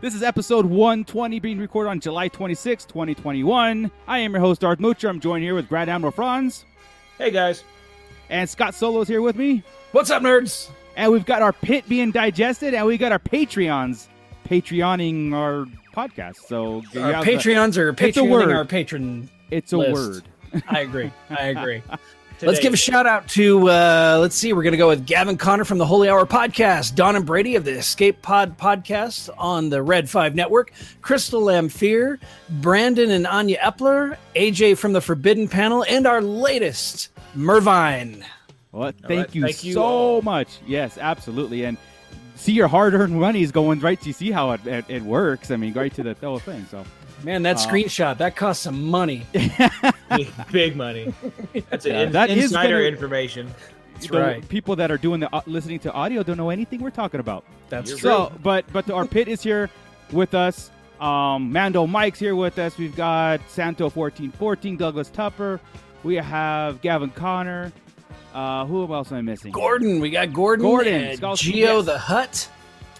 This is episode 120 being recorded on July 26, 2021. I am your host, Darth Moocher. I'm joined here with Grand Admiral Franz. Hey guys. And Scott Solo's here with me. What's up, nerds? And we've got our pit being digested, and we got our Patreons Patreoning our podcast. So our Patreons are Patreoning our patron. It's a list. word. I agree. I agree. Let's give a shout out to, uh, let's see, we're going to go with Gavin Connor from the Holy Hour podcast, Don and Brady of the Escape Pod podcast on the Red 5 Network, Crystal Lamphir, Brandon and Anya Epler, AJ from the Forbidden Panel, and our latest, Mervine. Well, thank, right, you, thank you so all. much. Yes, absolutely. And see your hard earned money is going right to see how it, it, it works. I mean, right to the whole thing. So, Man, that Uh, screenshot, that cost some money. Big money. That's Yeah, an that is insider gonna- information. That's the right. people that are doing the uh, listening to audio don't know anything we're talking about. That's true. So, but but our pit is here with us. Um, Mando Mike's here with us. We've got Santo fourteen fourteen, Douglas Tupper. We have Gavin Connor. Uh, who else am I missing? Gordon, we got Gordon, Gordon, Geo yes. the Hut.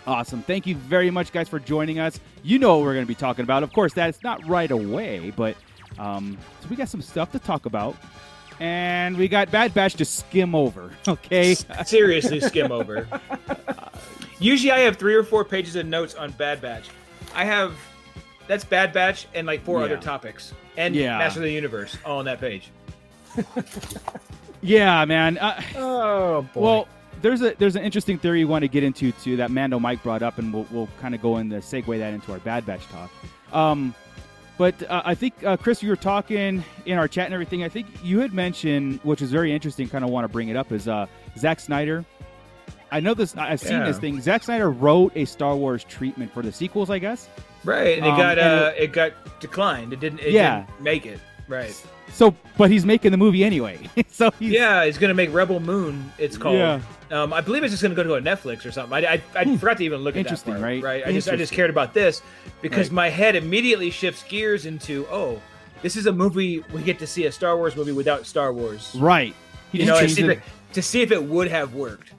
Awesome. Thank you very much, guys, for joining us. You know what we're going to be talking about. Of course, that's not right away, but um, so we got some stuff to talk about. And we got Bad Batch to skim over. Okay. Seriously, skim over. Usually, I have three or four pages of notes on Bad Batch. I have that's Bad Batch and like four Yeah. other topics and Yeah. Master of the Universe all on that page. yeah, man. Uh, Oh, boy. well, there's a there's an interesting theory you want to get into too that Mando Mike brought up, and we'll, we'll kind of go in the segue that into our Bad Batch talk. Um, but uh, I think uh, Chris, you were talking in our chat and everything. I think you had mentioned, which is very interesting. Kind of want to bring it up is uh, Zack Snyder. I know this. I've seen Yeah. this thing. Zack Snyder wrote a Star Wars treatment for the sequels, I guess. Right, and it Um, got and uh, it got declined. It didn't. It Yeah. didn't make it. Right. So, but he's making the movie anyway. so he's, Yeah, he's gonna make Rebel Moon. It's called. Yeah. Um, I believe it's just gonna go to Netflix or something. I, I, I forgot to even look at Interesting, that. part, right? Right. I just I just cared about this because Right. my head immediately shifts gears into oh, this is a movie we get to see a Star Wars movie without Star Wars. right. He You know, to see, if it. it, to see if it would have worked.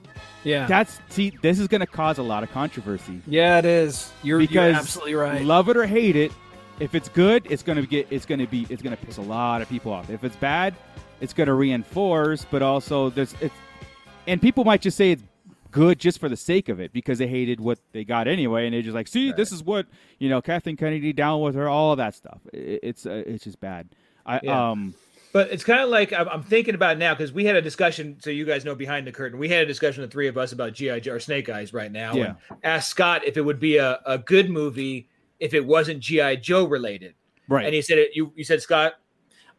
yeah. That's see, this is going to cause a lot of controversy. Yeah, it is. You're, you're absolutely right. Love it or hate it, if it's good, it's gonna get it's gonna be it's gonna piss a lot of people off. If it's bad, it's gonna reinforce, but also there's it's and people might just say it's good just for the sake of it because they hated what they got anyway, and they're just like, see, this is what you know, Kathleen Kennedy down with her, all of that stuff. It, it's uh, it's just bad. I Yeah. um But it's kind of like I'm, I'm thinking about it now because we had a discussion. So you guys know behind the curtain, we had a discussion, the three of us, about GI Joe or Snake Eyes right now. Yeah. And asked Scott if it would be a, a good movie if it wasn't GI Joe related. right. And he said it. You you said Scott.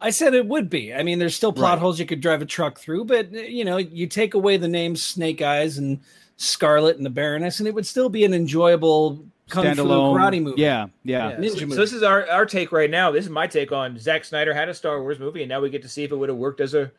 I said it would be. I mean, there's still plot Right. holes you could drive a truck through, but you know, you take away the names Snake Eyes and Scarlett and the Baroness, and it would still be an enjoyable kung fu Standalone karate movie. Yeah, yeah. Yeah. Ninja So, so this is our, our take right now. This is my take on Zack Snyder had a Star Wars movie, and now we get to see if it would have worked as a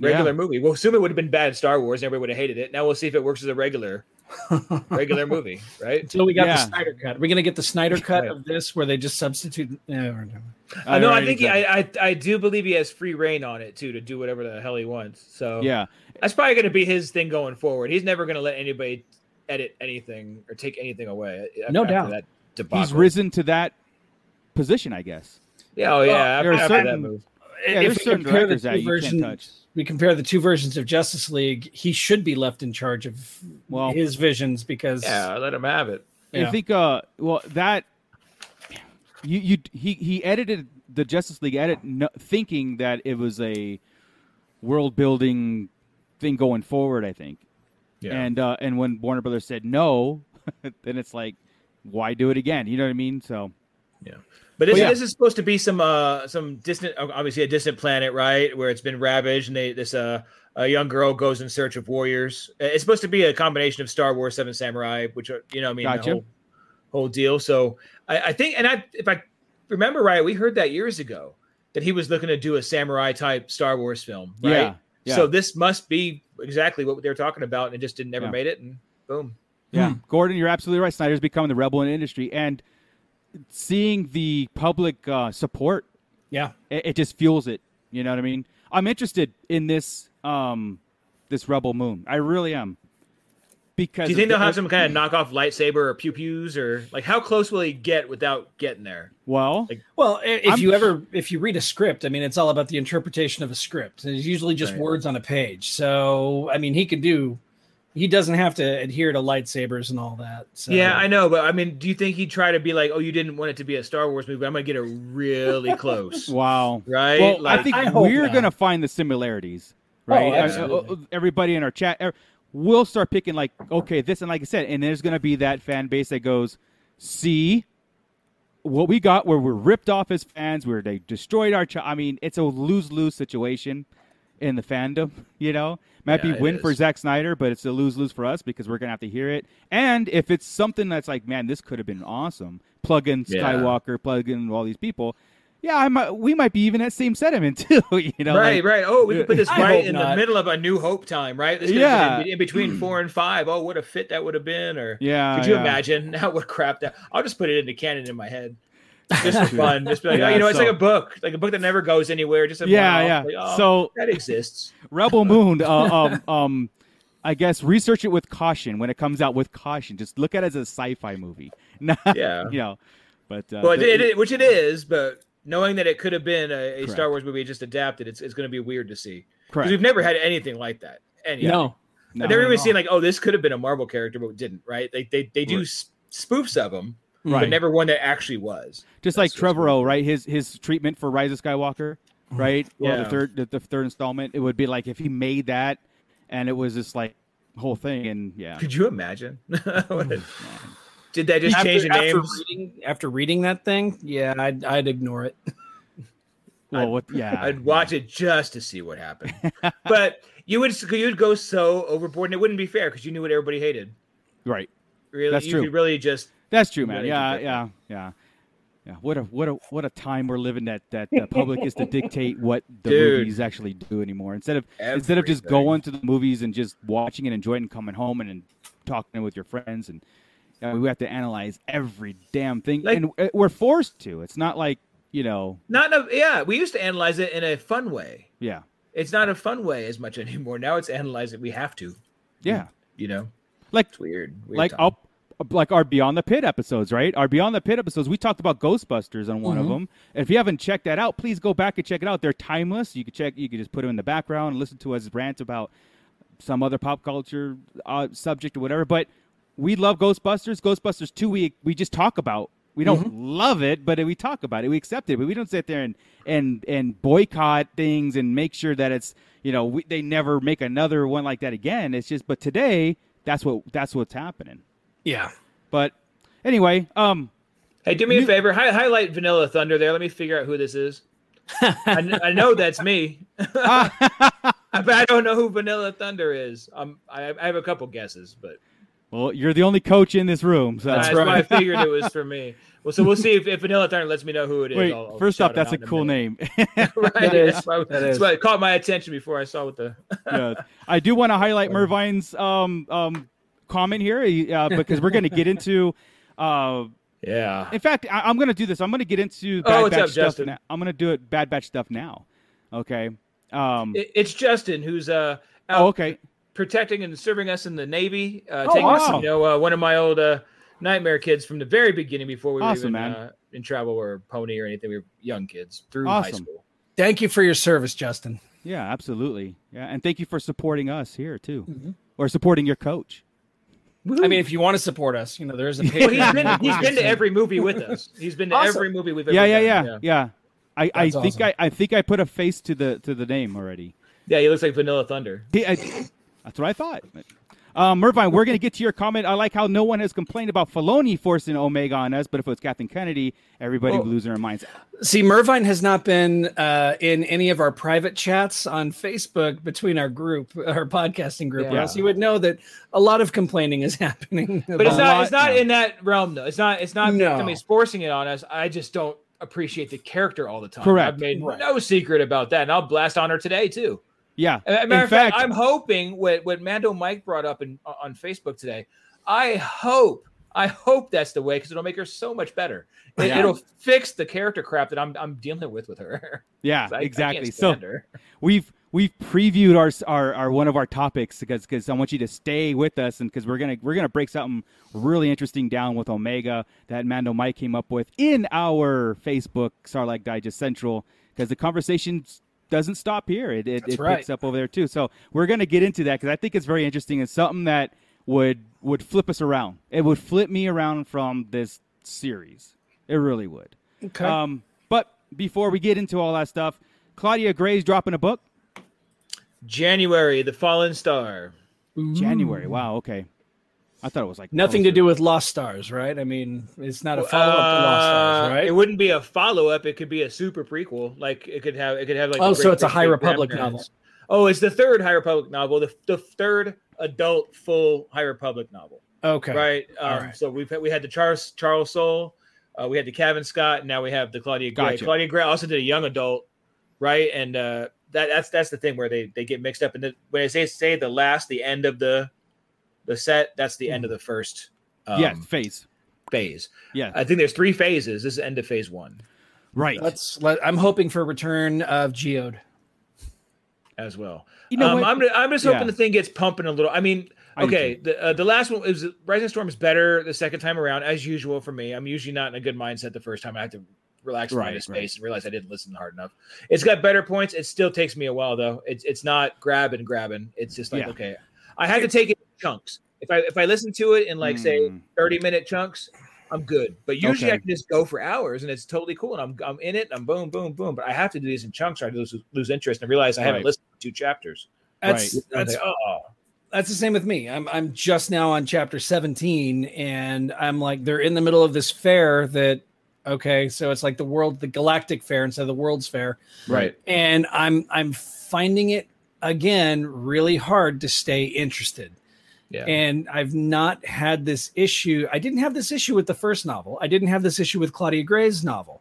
regular movie. We'll assume it would have been bad Star Wars, and everybody would have hated it. Now we'll see if it works as a regular regular movie, right? Until we got Yeah. the Snyder cut. We're gonna get the Snyder cut Right. of this, where they just substitute. Yeah, we're done. I know. I think he. I, I I do believe he has free reign on it too to do whatever the hell he wants. So yeah. that's probably going to be his thing going forward. He's never going to let anybody edit anything or take anything away. No doubt. That debacle. He's risen to that position, I guess. Yeah, oh yeah. Well, after, there are that move. Yeah, there's if we certain compare the directors that two you can't versions, touch. we compare the two versions of Justice League, he should be left in charge of Well- his visions because Yeah, let him have it. Yeah. I think uh well that you you he he edited the Justice League edit no, thinking that it was a world building thing going forward, I think. Yeah. And uh and when Warner Brothers said no, then it's like why do it again? You know what I mean? So Yeah. But yeah. this is supposed to be some uh some distant, obviously a distant planet, right? Where it's been ravaged, and they this uh a young girl goes in search of warriors. It's supposed to be a combination of Star Wars, Seven Samurai, which are you know, I mean, Gotcha. the whole, whole deal. So I, I think, and I if I remember right, we heard that years ago that he was looking to do a samurai type Star Wars film. Right? Yeah, yeah. So this must be exactly what they're talking about, and it just didn't never Yeah. made it, and boom. Yeah, Hmm. Gordon, you're absolutely right. Snyder's becoming the rebel in the industry, and seeing the public uh, support, Yeah. it, it just fuels it. You know what I mean? I'm interested in this um, this Rebel Moon. I really am. Because Do you think of they'll the- have some kind of knockoff lightsaber or pew pews or like how close will he get without getting there? Well, Like- Well, if I'm- you ever if you read a script, I mean, it's all about the interpretation of a script. It's usually just Right. words on a page. So, I mean, he could do. He doesn't have to adhere to lightsabers and all that. So. Yeah, I know, but I mean, do you think he'd try to be like, "Oh, you didn't want it to be a Star Wars movie, I'm gonna get it really close," wow. right? Well, like, I think I we're not. gonna find the similarities, Oh, right? Absolutely. uh, everybody in our chat, er, we'll start picking like, okay, this, and like I said, and there's gonna be that fan base that goes, see what we got, where we're ripped off as fans, where they destroyed our. Ch- I mean, it's a lose lose situation in the fandom. You know, might Yeah, be win for. Zack Snyder, but it's a lose lose for us because we're gonna have to hear it. And if it's something that's like, man, this could have been awesome, plug in Yeah. Skywalker, plug in all these people. Yeah, I might, we might be even at same sentiment too. You know, right, like- right. Oh, we could put this I right in the middle of a New Hope time, right? This Yeah. in, between four and five. Oh, what a fit that would have been! Or Yeah, could you yeah. imagine? Now what crap that? I'll just put it into canon in my head. Just for fun. Just be like, Yeah, oh, you know, it's like a book, like a book that never goes anywhere. Just a Yeah, yeah. like, oh, So- that exists. Rebel Moon. Uh, um, um, I guess research it with caution when it comes out with caution. Just look at it as a sci-fi movie. Not, Yeah. you know, but uh, Well, it, it- which it is, but knowing that it could have been a, a Star Wars movie just adapted, it's, it's going to be weird to see because we've never had anything like that. Anything. No. No. I've never even at seen like, oh, this could have been a Marvel character, but it didn't. Right? They they, they do Right. spoofs of them, Right. but never one that actually was. Just like That's what's Trevorrow, right? His his treatment for Rise of Skywalker, right? Well, the third the, the third installment, it would be like if he made that, and it was just like whole thing, and yeah, Could you imagine? What a- Did they just after, change the after names? reading after reading that thing, yeah, I'd, I'd ignore it. well, what, yeah, I'd watch it just to see what happened. but you would you would go so overboard, and it wouldn't be fair because you knew what everybody hated. right. Really, That's you true. could really just That's true, man. gotta Yeah, yeah, yeah, yeah. What a what a what a time we're living that that the public is to dictate what the Dude. movies actually do anymore instead of instead of just going to the movies and just watching and enjoying and coming home and, and talking with your friends and uh, we have to analyze every damn thing Like- and uh, we're forced to. It's not like you know, not. A, yeah, we used to analyze it in a fun way. yeah, It's not a fun way as much anymore. Now it's analyze it. We have to. yeah. You know, Like it's weird. weird like time. I'll, like our Beyond the Pit episodes, right? Our Beyond the Pit episodes, we talked about Ghostbusters on one of them. If you haven't checked that out, please go back and check it out. They're timeless. You can check. You can just put them in the background and listen to us rant about some other pop culture uh, subject or whatever. But we love Ghostbusters. Ghostbusters two, we we just talk about. We don't love it, but we talk about it. We accept it, but we don't sit there and and and boycott things and make sure that it's you know we, they never make another one like that again. It's just, but today that's what that's what's happening. Yeah. But anyway, um, Hey, do me a favor. Hi- highlight Vanilla Thunder there. Let me figure out who this is. I, know that's me, but I don't know who Vanilla Thunder is. Um, I, I have a couple guesses, but well, you're the only coach in this room, so that's, why I figured it was for me. Well, so we'll see if, if Vanilla Thunder lets me know who it is. wait. I'll- I'll first off, that's a cool minute. name. right? That is. That's why, That that's is. why it caught my attention before I saw what the. yeah. I do want to highlight Mervine's um um comment here he- uh, because we're going to get into. Uh, Yeah. in fact, I, I'm going to do this. I'm going to get into Oh, Bad what's Batch up, stuff. Justin? Now. I'm going to do it Bad Batch stuff now. Okay. Um. It- it's Justin who's uh out oh, okay. Protecting and serving us in the Navy. Uh, Oh, taking us, you know, uh, one of my old uh, nightmare kids from the very beginning before we were even. Uh, in travel or pony or anything. We were young kids through high school. Thank you for your service, Justin. Yeah, absolutely. Yeah, and thank you for supporting us here too, Mm-hmm. or supporting your coach. I mean, if you want to support us, you know, there is a Well, he's been he's been to every movie with us. He's been to Awesome. every movie we've ever Yeah, yeah, done. yeah, yeah. I, I think awesome. I, I think I put a face to the to the name already. Yeah, he looks like Vanilla Thunder. He, I, that's what I thought. Um, Mervine, we're going to get to your comment. I like how no one has complained about Filoni forcing Omega on us, but if it was Kathleen Kennedy, everybody Oh. would lose their minds. See, Mervine has not been uh, in any of our private chats on Facebook between our group, our podcasting group, or else you would know that a lot of complaining is happening. But it's about- not it's not no. in that realm though. It's not it's not No. somebody's forcing it on us. I just don't appreciate the character all the time. Correct. I've made Right. no secret about that, and I'll blast on her today too. Yeah. As a In matter of fact, fact- I'm hoping what what Mando Mike brought up in on Facebook today. I hope, I hope that's the way because it'll make her so much better. It, Yeah. It'll fix the character crap that I'm I'm dealing with with her. Yeah, I- I exactly. so her. we've we've previewed our our, our one of our topics because because I want you to stay with us and because we're gonna we're gonna break something really interesting down with Omega that Mando Mike came up with in our Facebook Sarlacc Digest Central because the conversation doesn't stop here. It it, it right. picks up over there too. So we're gonna get into that because I think it's very interesting. It's something that would would flip us around. It would flip me around from this series. It really would. Okay. Um, but before we get into all that stuff, Claudia Gray's dropping a book. January, the Fallen Star. January. Wow. Okay. I thought it was like Nothing to do with Lost Stars, right? I mean, it's not a follow up to Lost Stars, Uh, right? It wouldn't be a follow up. It could be a super prequel. Like it could have. It could have like. Oh, so it's a Great High Republic novel. Oh, it's the third High Republic novel. The the third adult full High Republic novel. okay. Right. Um, All right. So we've had, we had the Charles Charles Soule, uh, we had the Cavan Scott, and now we have the Claudia Gray. Gotcha. Claudia Gray also did a young adult, right? And uh, that that's that's the thing where they they get mixed up. And the, when they say say the last, the end of the the set, that's the end of the first um, yeah phase. phase. Yeah. I think there's three phases. This is end of phase one right. Let's let. I'm hoping for a return of Geode. as well. You know um, what? I'm I'm just hoping Yeah. the thing gets pumping a little. I mean, okay, too. the uh, the last one is Rising Storm is better the second time around as usual for me. I'm usually not in a good mindset the first time. I have to relax my Right, mind of right. space and realize I didn't listen hard enough. It's got better points. It still takes me a while though. It's it's not grabbing grabbing. It's just like Yeah. okay, I had to take it in chunks. If I if I listen to it in like say Mm. 30 minute chunks, I'm good. But usually I can just go for hours and it's totally cool and I'm I'm in it. And I'm boom boom boom. But I have to do these in chunks or I lose lose interest and realize I haven't Right. listened to two chapters. That's Right. That's I oh, that's the same with me. I'm I'm just now on chapter 17, and I'm like they're in the middle of this fair that. Okay, so it's like the world, the galactic fair instead of the world's fair, right. and I'm I'm finding it again really hard to stay interested. Yeah. And I've not had this issue. I didn't have this issue with the first novel. I didn't have this issue with Claudia Gray's novel.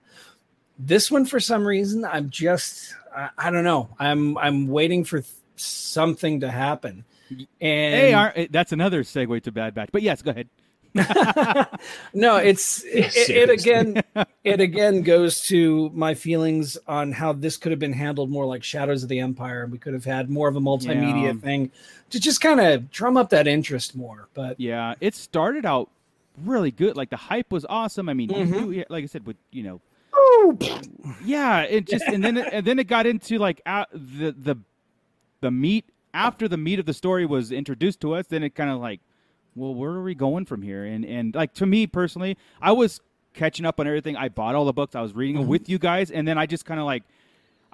This one, for some reason, I'm just I, I don't know. I'm I'm waiting for th- something to happen. And Hey, our, eh, that's another segue to Bad Batch. But yes, go ahead. no, it's it, it, again. It again goes to my feelings on how this could have been handled more like Shadows of the Empire, and we could have had more of a multimedia Yeah. thing to just kind of drum up that interest more. But Yeah, it started out really good. Like the hype was awesome. I mean, Mhm. you- like I said, with you know, yeah, it just and then it, and then it got into like uh, the the the meat after the meat of the story was introduced to us. Then it kind of like, well, where are we going from here? And and like to me personally, I was catching up on everything. I bought all the books. I was reading them mm-hmm. with you guys, and then I just kind of like.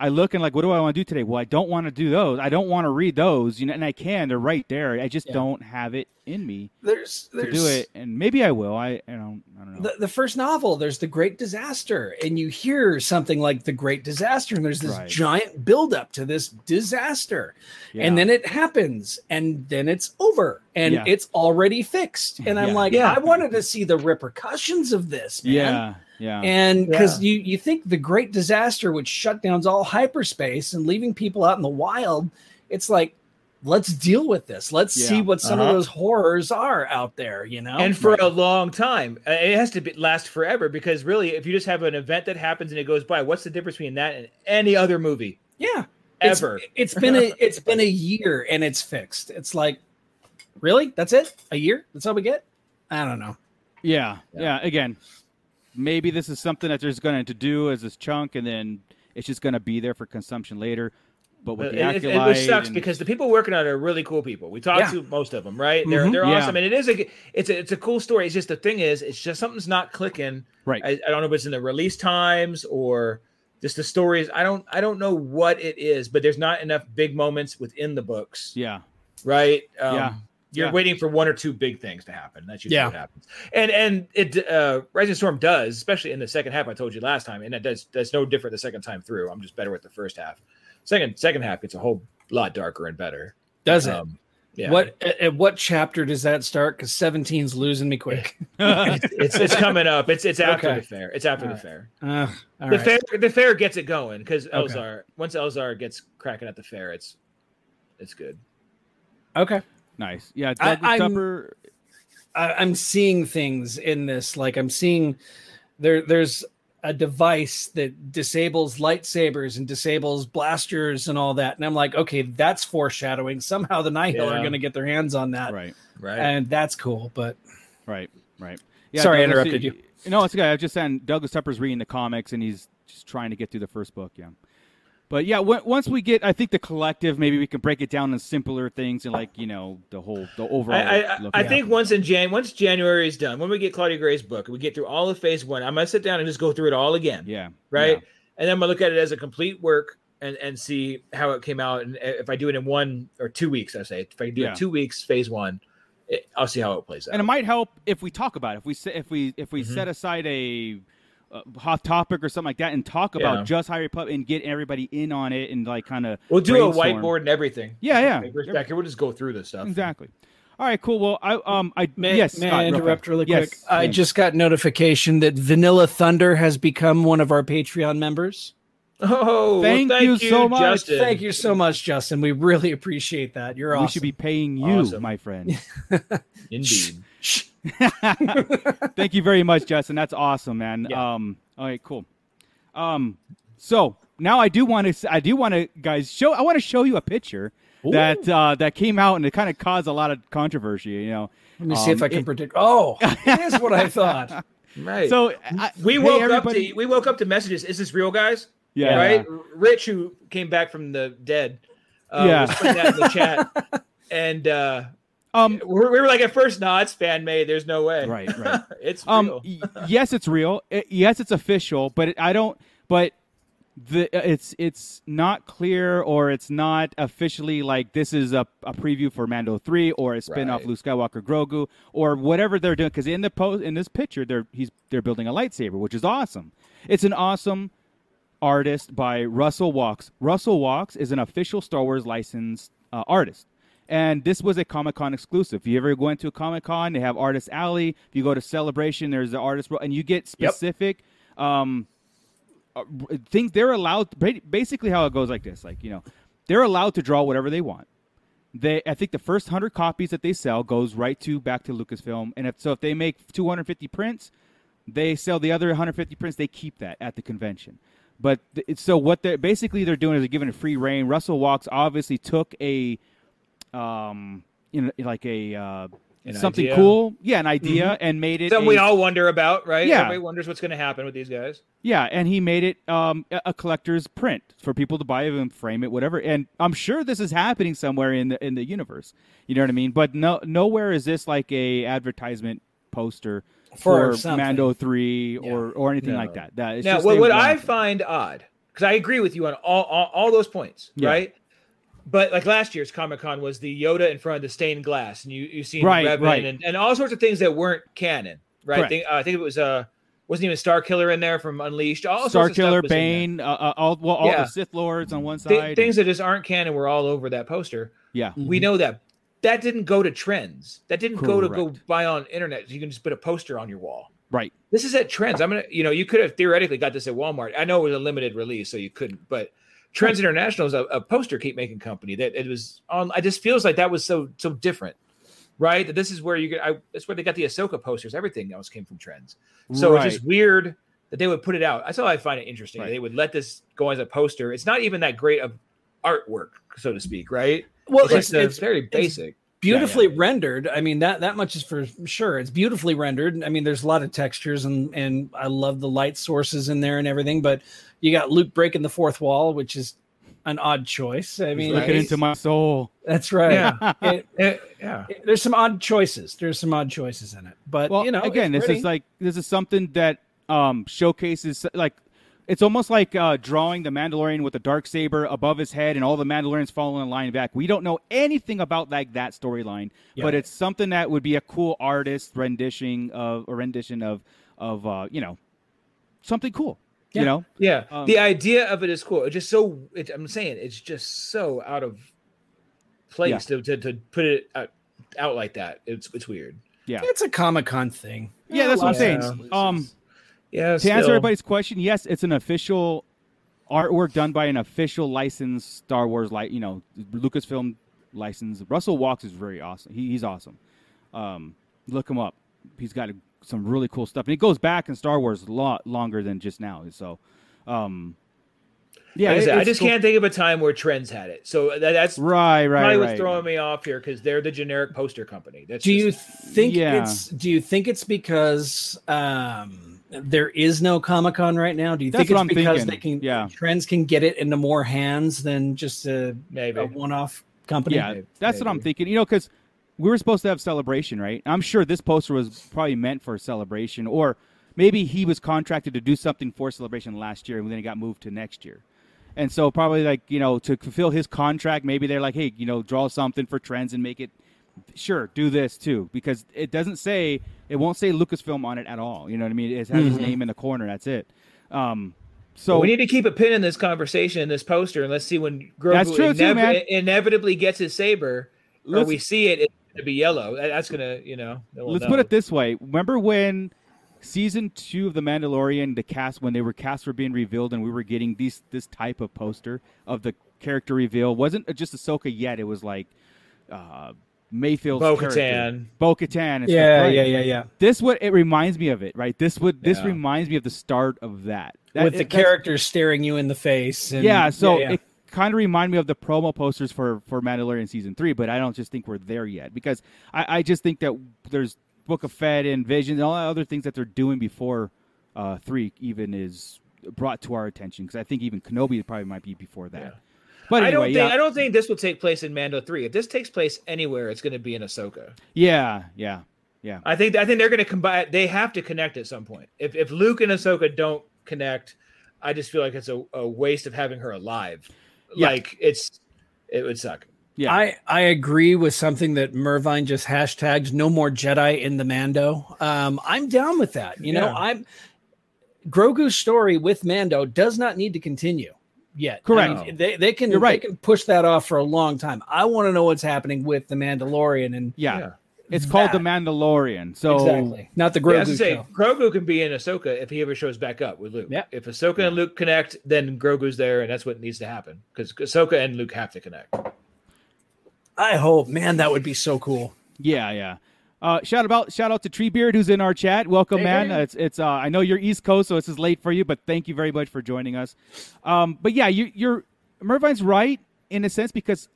I look and like, what do I want to do today? Well, I don't want to do those. I don't want to read those, you know, and I can. They're right there. I just Yeah. don't have it in me there's to do it, and maybe I will. I, I don't, I don't know. the, the first novel there's the great disaster and you hear something like the great disaster and there's this Right. giant buildup to this disaster Yeah. and then it happens and then it's over and Yeah. it's already fixed and i'm Yeah. like Yeah. i wanted to see the repercussions of this man. yeah, yeah, and because you you think the great disaster which shut down all hyperspace and leaving people out in the wild it's like let's deal with this. Let's see what some of Uh-huh. those horrors are out there you know? And for a long time. Uh, It has to be, last forever because really, if you just have an event that happens and it goes by, what's the difference between that and any other movie? Yeah. It's- ever? it's been a it's been a year and it's fixed. It's like really? That's it? A year? That's all we get? I don't know. Yeah, Yeah. yeah. Again, maybe this is something that there's going to do as this chunk, and then it's just going to be there for consumption later. But with the it, it, which sucks and- because the people working on it are really cool people. We talked Yeah. to most of them, right? They're Mhm. they're Yeah. awesome, and it is a it's a it's a cool story. It's just the thing is, it's just something's not clicking. right, I, I don't know if it's in the release times or just the stories. I don't I don't know what it is, but there's not enough big moments within the books, yeah, right? Um, Yeah. You're Yeah. waiting for one or two big things to happen. That's usually Yeah. what happens. And and it uh Rising Storm does, especially in the second half. I told you last time, and that does that's no different the second time through. I'm just better with the first half. Second second half, gets a whole lot darker and better. does it Um, Yeah. What at, at what chapter does that start? Because 17's losing me quick. it's, it's it's coming up. It's it's after Okay. the fair. It's after All the right. fair. Uh, all the right. fair the fair gets it going because Okay. Elzar once Elzar gets cracking at the fair, it's it's good. Okay. Nice. Yeah, I- Douglas I'm- Tupper. I, I'm seeing things in this. Like I'm seeing there. There's a device that disables lightsabers and disables blasters and all that. And I'm like, okay, that's foreshadowing. Somehow the Nihil are going to get their hands on that, Right. Right. and that's cool. But Right. Right. Sorry I Douglas- interrupted you. No, it's okay. I was just saying Douglas Tupper's reading the comics and he's just trying to get through the first book. Yeah. But yeah, w- once we get, I think the collective, maybe we can break it down in simpler things and like you know the whole the overall. I, I, look I think once in Jan once January is done, when we get Claudia Gray's book, we get through all of phase one. I'm gonna sit down and just go through it all again. Yeah. Right. yeah. And then I'm gonna look at it as a complete work and and see how it came out. And if I do it in one or two weeks, I say if I do Yeah. it two weeks, phase one, it, I'll see how it plays out. and it might help if we talk about it. If we if we if we Mhm. set aside a, uh hot topic or something like that and talk about Yeah. just High Republic and get everybody in on it and like kind of we'll do a whiteboard and everything. Yeah, yeah. Papers back here. We'll just go through this stuff. exactly. All right, cool. Well, I um I may, yes, may Scott, I real interrupt quick. really Yes, quick? I please. just got notification that Vanilla Thunder has become one of our Patreon members. Oh, well, Thank you so much. Justin. Thank you so much, Justin. We really appreciate that. You're we awesome. We should be paying you, Awesome. my friend. Indeed. Thank you very much, Justin. That's awesome, man. Yeah. Um, all right, cool. Um, so now I do want to, I do want to, guys, show. I want to show you a picture that uh, that came out and it kind of caused a lot of controversy. You know, Let me see if Um, I can it- predict. Oh, it is what I thought. Right. so I, we woke everybody- up to we woke up to messages. Is this real, guys? yeah, right. Rich, who came back from the dead, uh, Yeah. was putting that in the chat, and uh, Um, we we were like, at first, no, it's fan made. There's no way. right, right. it's Um, yes, it's real. I- yes, it's official, but it, I don't. But the it's it's not clear, or it's not officially like this is a, a preview for Mando three, or a spin off Right. Luke Skywalker, Grogu, or whatever they're doing. Because in the post in this picture, they're he's they're building a lightsaber, which is awesome. It's an awesome artist by Russell Walks. Russell Walks is an official Star Wars licensed uh, artist. And this was a Comic Con exclusive. If you ever go into a Comic Con, they have Artist Alley. If you go to Celebration, there's the artist, Row, and you get Yep. specific um, uh, things. They're allowed. Basically, how it goes like this: like you know, they're allowed to draw whatever they want. They, I think, the first hundred copies that they sell goes right to back to Lucasfilm. And if so, if they make 250 prints, they sell the other 150 prints. They keep that at the convention. But so what they're basically they're doing is they're giving it free reign. Russell Walks obviously took a, um, you know, like a uh, An something idea. cool, yeah, an idea, and made it. Something a- we all wonder about, right? Yeah. Everybody wonders what's going to happen with these guys. yeah, and he made it um, a collector's print for people to buy and frame it, whatever. And I'm sure this is happening somewhere in the in the universe. You know what I mean? But no, nowhere is this like a advertisement poster For for. Mando three or or anything No. like that. That it's now, what, what I find odd, because I agree with you on all all, all those points, Yeah. right? But like last year's Comic Con was the Yoda in front of the stained glass, and you you seen Right, Revan right. and, and all sorts of things that weren't canon, right? I think, uh, I think it was uh wasn't even Star Killer in there from Unleashed. All Star sorts of stuff Killer, was in there. Bane, uh, uh, all well, all Yeah. the Sith Lords on one Thi- side. things that just aren't canon were all over that poster. yeah, We know that. That didn't go to trends. That didn't go to go buy on internet. You can just put a poster on your wall. right. This is at Trends. I'm gonna, you know, you could have theoretically got this at Walmart. I know it was a limited release, so you couldn't. But Trends International is a, a poster keep making company that it was on. I just feels like that was so so different, right? That this is where you get. I, that's where they got the Ahsoka posters. Everything else came from Trends. So it's just weird that they would put it out. That's how I find it interesting. Right. They would let this go as a poster. It's not even that great of artwork, so to speak, right? Well, it's, it's, uh, it's very basic. Beautifully rendered. I mean that that much is for sure. It's beautifully rendered. I mean, there's a lot of textures and and I love the light sources in there and everything. But you got Luke breaking the fourth wall, which is an odd choice. I mean, Looking into my soul. that's right. Yeah. It- Eh, yeah. it- there's some odd choices. There's some odd choices in it. But Well, you know, again, this is like this is something that um, showcases like it's almost like uh, drawing the Mandalorian with the dark saber above his head and all the Mandalorians following in line back. We don't know anything about like that storyline, Yeah. but it's something that would be a cool artist rendition of a rendition of of uh, you know something cool. Yeah. You know, Yeah, Um, the idea of it is cool. It's just so. It, I'm saying it's just so out of place to, to to put it out, out like that. It's it's weird. Yeah. It's a Comic Con thing. Yeah, that's what I'm Yeah. saying. Um, Yeah. to answer everybody's question, yes, it's an official artwork done by an official licensed Star Wars, like you know, Lucasfilm license. Russell Walks is very awesome. He, he's awesome. Um, look him up. He's got some really cool stuff, and he goes back in Star Wars a lot longer than just now. So, um, yeah, Like I, said, I just cool. can't think of a time where trends had it. So that, that's Right, right, probably right. what's throwing me off here because they're the generic poster company. That's Do you think Yeah. it's do you think it's because um there is no Comic Con right now? Do you That's think it's I'm because thinking. they can Yeah. trends can get it into more hands than just a, maybe? a one off company? Yeah, Maybe- that's what I'm thinking. You know, because we were supposed to have celebration, right? I'm sure this poster was probably meant for celebration, or maybe he was contracted to do something for celebration last year, and then it got moved to next year. And so probably like you know to fulfill his contract, maybe they're like, hey, you know, draw something for trends and make it. Sure, do this too because it doesn't say it won't say Lucasfilm on it at all. You know what I mean? It has his name in the corner. That's it. Um, so So we need to keep a pin in this conversation, in this poster, and let's see when Grogu true too, inevitably gets his saber, or Let's- we see it, it's gonna be yellow. That's gonna, you know. we'll Let's know. put it this way. Remember when season two of The Mandalorian, the cast when they were cast were being revealed, and we were getting these this type of poster of the character reveal. wasn't just Ahsoka yet. It was like uh, Mayfield's Bo-Katan. character. Bo-Katan. and Yeah, yeah, yeah, yeah. This what it reminds me of it, right? This would this Yeah. reminds me of the start of that. That- With the it- that's- characters staring you in the face. And, yeah, so yeah. it kind of remind me of the promo posters for for Mandalorian season three, but I don't just think we're there yet because I, I just think that there's Book of Fett and Vision and all the other things that they're doing before uh, three even is brought to our attention because I think even Kenobi probably might be before that. Yeah. But I don't yeah, think I don't think this will take place in Mando three. If this takes place anywhere, it's going to be in Ahsoka. yeah, yeah, yeah. I think I think they're going to combine. They have to connect at some point. If if Luke and Ahsoka don't connect, I just feel like it's a, a waste of having her alive. Yeah. Like it's it would suck. Yeah. I, I agree with something that Mervine just hashtagged no more Jedi in the Mando. Um, I'm down with that. You know, Yeah. I'm Grogu's story with Mando does not need to continue yet. Correct. I mean, they, they can You're right. they can push that off for a long time. I want to know what's happening with the Mandalorian and yeah, Yeah. It's called the Mandalorian. So exactly not the Yeah, Grogu I was say show. Grogu can be in Ahsoka if he ever shows back up with Luke. Yeah. If Ahsoka and Luke connect, then Grogu's there, and that's what needs to happen because Ahsoka and Luke have to connect. I hope, man, that would be so cool. Yeah, yeah. Uh, shout about shout out to Treebeard who's in our chat. Welcome, Hey, man. hey. It's it's. Uh, I know you're East Coast, so this is late for you, but thank you very much for joining us. Um, but yeah, you, you're Mervine's right in a sense because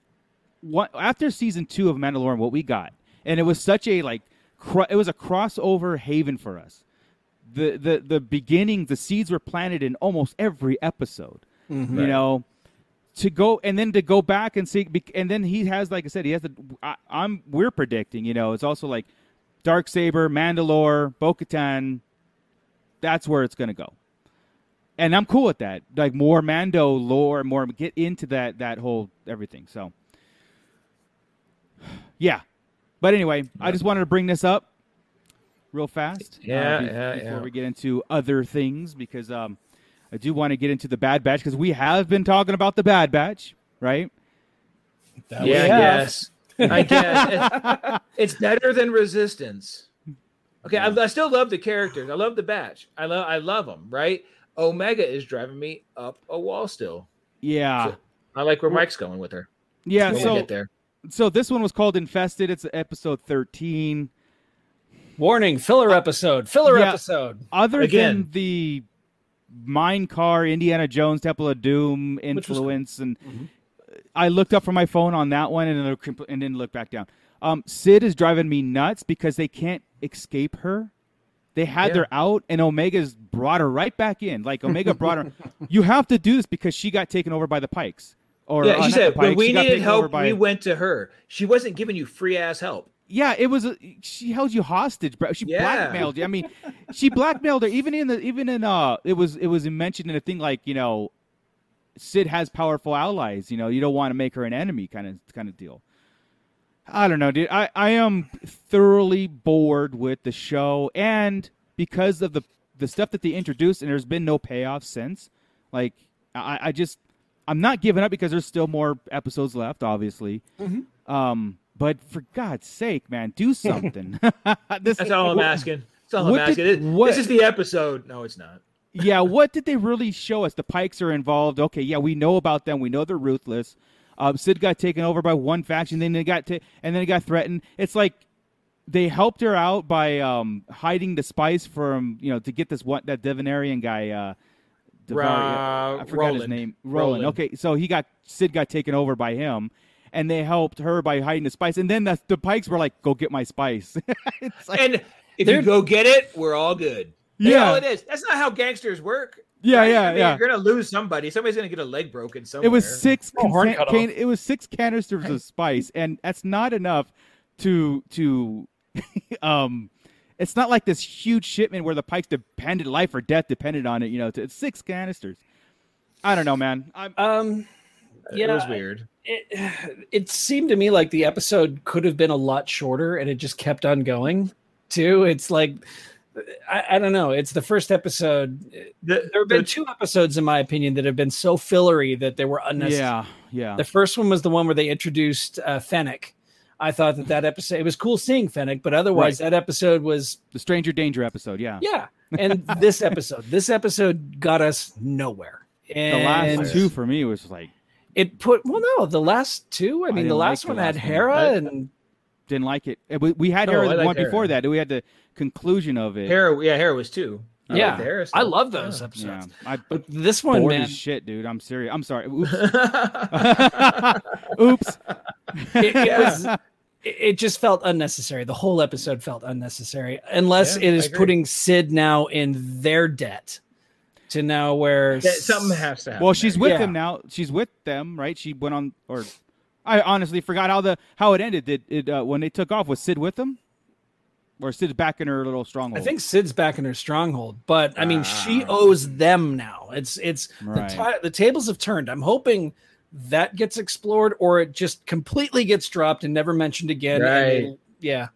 what after season two of Mandalorian, what we got, and it was such a like, cro- it was a crossover haven for us. The the the beginning, the seeds were planted in almost every episode. You know, to go and then to go back and see and then he has like i said he has the I, i'm we're predicting you know it's also like dark saber mandalore bo-katan that's where it's going to go. And i'm cool with that. Like more mando lore more get into that that whole everything so. Yeah. But anyway i just wanted to bring this up real fast uh, Yeah, be- yeah, before yeah. we get into other things because um I do want to get into the Bad Batch because we have been talking about the Bad Batch, right? That yeah, we have. yes, I guess it's, it's better than Resistance. Okay, I, I still love the characters. I love the batch. I love I love them. Right? Omega is driving me up a wall still. Yeah, I like where Mike's going with her. yeah. When So, get there. so this one was called Infested. It's episode thirteen. Warning, filler episode, filler Yeah. episode. Other Again. than the Mine Car, Indiana Jones, Temple of Doom was cool. influence, and I looked up from my phone on that one and then looked- and then looked back down. Um, Cid is driving me nuts because they can't escape her. They had Yeah. her out, and Omega's brought her right back in. Like Omega brought her. You have to do this because she got taken over by the Pikes. Or Yeah, uh, she said when we needed help, by- we went to her. She wasn't giving you free ass help. Yeah, it was. A, she held you hostage, bro. She Yeah. blackmailed you. I mean, she blackmailed her. Even in the even in uh, it was it was mentioned in a thing like you know, Cid has powerful allies. You know, you don't want to make her an enemy, kind of kind of deal. I don't know, dude. I I am thoroughly bored with the show, and because of the the stuff that they introduced, and there's been no payoff since. Like, I I just I'm not giving up because there's still more episodes left, obviously. Um, but for God's sake, man, do something. this, That's all I'm asking. That's all I'm asking. did- This- what- This is the episode. No, it's not. yeah, what did they really show us? The Pikes are involved. Okay, yeah, we know about them. We know they're ruthless. Um, Cid got taken over by one faction, then they got ta- and then he got threatened. It's like they helped her out by um, hiding the spice from you know to get this one that Devaronian guy. Uh, Devar- Ra- I forgot his name. Roland. Roland. Okay, so he got Sid got taken over by him, and they helped her by hiding the spice. And then the, the Pikes were like, "Go get my spice." it's like, And if you go get it, we're all good. That's Yeah. all it is. That's not how gangsters work. yeah, right? yeah, I mean, yeah. You're gonna lose somebody. Somebody's gonna get a leg broken somewhere. It was six. Oh, horn consa- cut can- it was six canisters of spice, and that's not enough to to. um, it's not like this huge shipment where the pikes depended, life or death depended on it. You know, it's six canisters. I don't know, man. I'm, Um, yeah, it was weird. It, it seemed to me like the episode could have been a lot shorter, and it just kept on going. Too, it's like I, I don't know. It's the first episode. The, There have been the- two episodes, in my opinion, that have been so fillery that they were unnecessary. yeah, yeah. The first one was the one where they introduced uh, Fennec. I thought that that episode it was cool seeing Fennec, but otherwise that episode was the Stranger Danger episode. Yeah, yeah. And this episode, this episode got us nowhere. And the last two for me was like it put well, no, the last two. I mean, didn't the like last the one last had one. Hera, I- and didn't like it. We, we had No, Hera the like one before that. We had the conclusion of it. Hera, yeah, Hera was two. I yeah, liked I love those Yeah. episodes. yeah, I But this one, bored man, as shit, dude. I'm serious. I'm sorry. Oops. Oops. it, it was it- it just felt unnecessary. The whole episode felt unnecessary, unless Yeah, it I is agree. putting Cid now in their debt to now where something has to happen. Well, she's there. with Yeah. them now. She's with them, right? She went on, or I honestly forgot how the how it ended. Did it uh, when they took off? Was Cid with them, or Cid's back in her little stronghold? I think Cid's back in her stronghold, but I mean, Ah. she owes them now. It's it's Right. the, ti- the tables have turned. I'm hoping that gets explored, or it just completely gets dropped and never mentioned again. Right. it'll- yeah,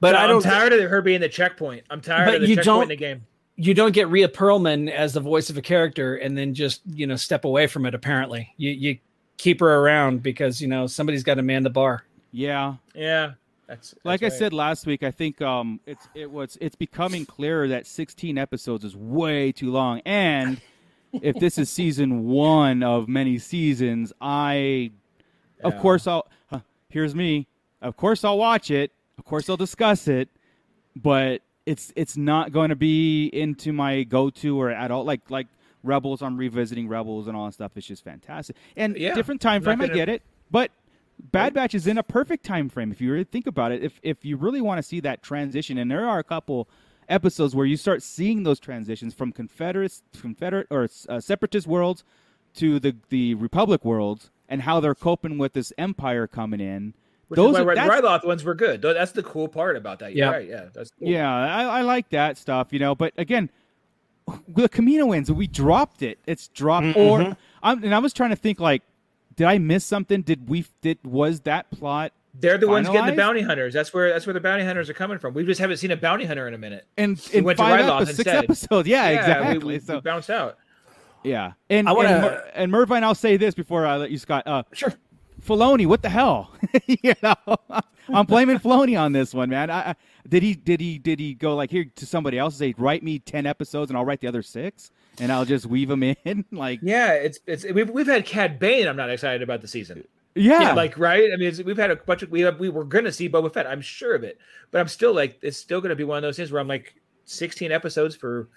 but I I'm don't. tired of her being the checkpoint. I'm tired of the you checkpoint don't- in the game. You don't get Rhea Perlman as the voice of a character and then just you know step away from it. Apparently, you you keep her around because you know somebody's got to man the bar. yeah. Yeah, that's, that's Like I said last week, I think um it's it was it's becoming clearer that 16 episodes is way too long, and if this is season one of many seasons, I of course I'll huh, here's me. Of course I'll watch it. Of course I'll discuss it, but it's it's not going to be into my go-to or at all. Like like Rebels, I'm revisiting Rebels and all that stuff. It's just fantastic and Yeah. different time frame. I gonna- get it, but Bad Batch is in a perfect time frame if you really think about it. If if you really want to see that transition, and there are a couple episodes where you start seeing those transitions from Confederate, Confederate or uh, separatist worlds to the the Republic worlds, and how they're coping with this empire coming in. Which those is are, why the that's- Ryloth ones were good. That's the cool part about that. You're Yeah. right. Yeah, that's cool. yeah, I, I like that stuff, you know. But again, the Camino wins. We dropped it. It's dropped. Or I'm, and I was trying to think like, did I miss something? Did we? Did was that plot? They're the ones getting the bounty hunters. That's where that's where the bounty hunters are coming from. We just haven't seen a bounty hunter in a minute. And We in went to five Ryloth episodes, six instead. episodes. Yeah, we- exactly. We, we, so bounced out. yeah, and I wanna- and, Mer- and Mervine, I'll say this before I let you, Scott. Uh, Sure. Filoni, what the hell? you know, I'm blaming Filoni on this one, man. I, I, did he did he did he go like here to somebody else and say write me ten episodes and I'll write the other six and I'll just weave them in like Yeah, it's it's we've we've had Cad Bane. I'm not excited about the season. yeah, Like right? I mean, it's, we've had a bunch of we have, we were gonna see Boba Fett. I'm sure of it, but I'm still like it's still gonna be one of those things where I'm like 16 episodes for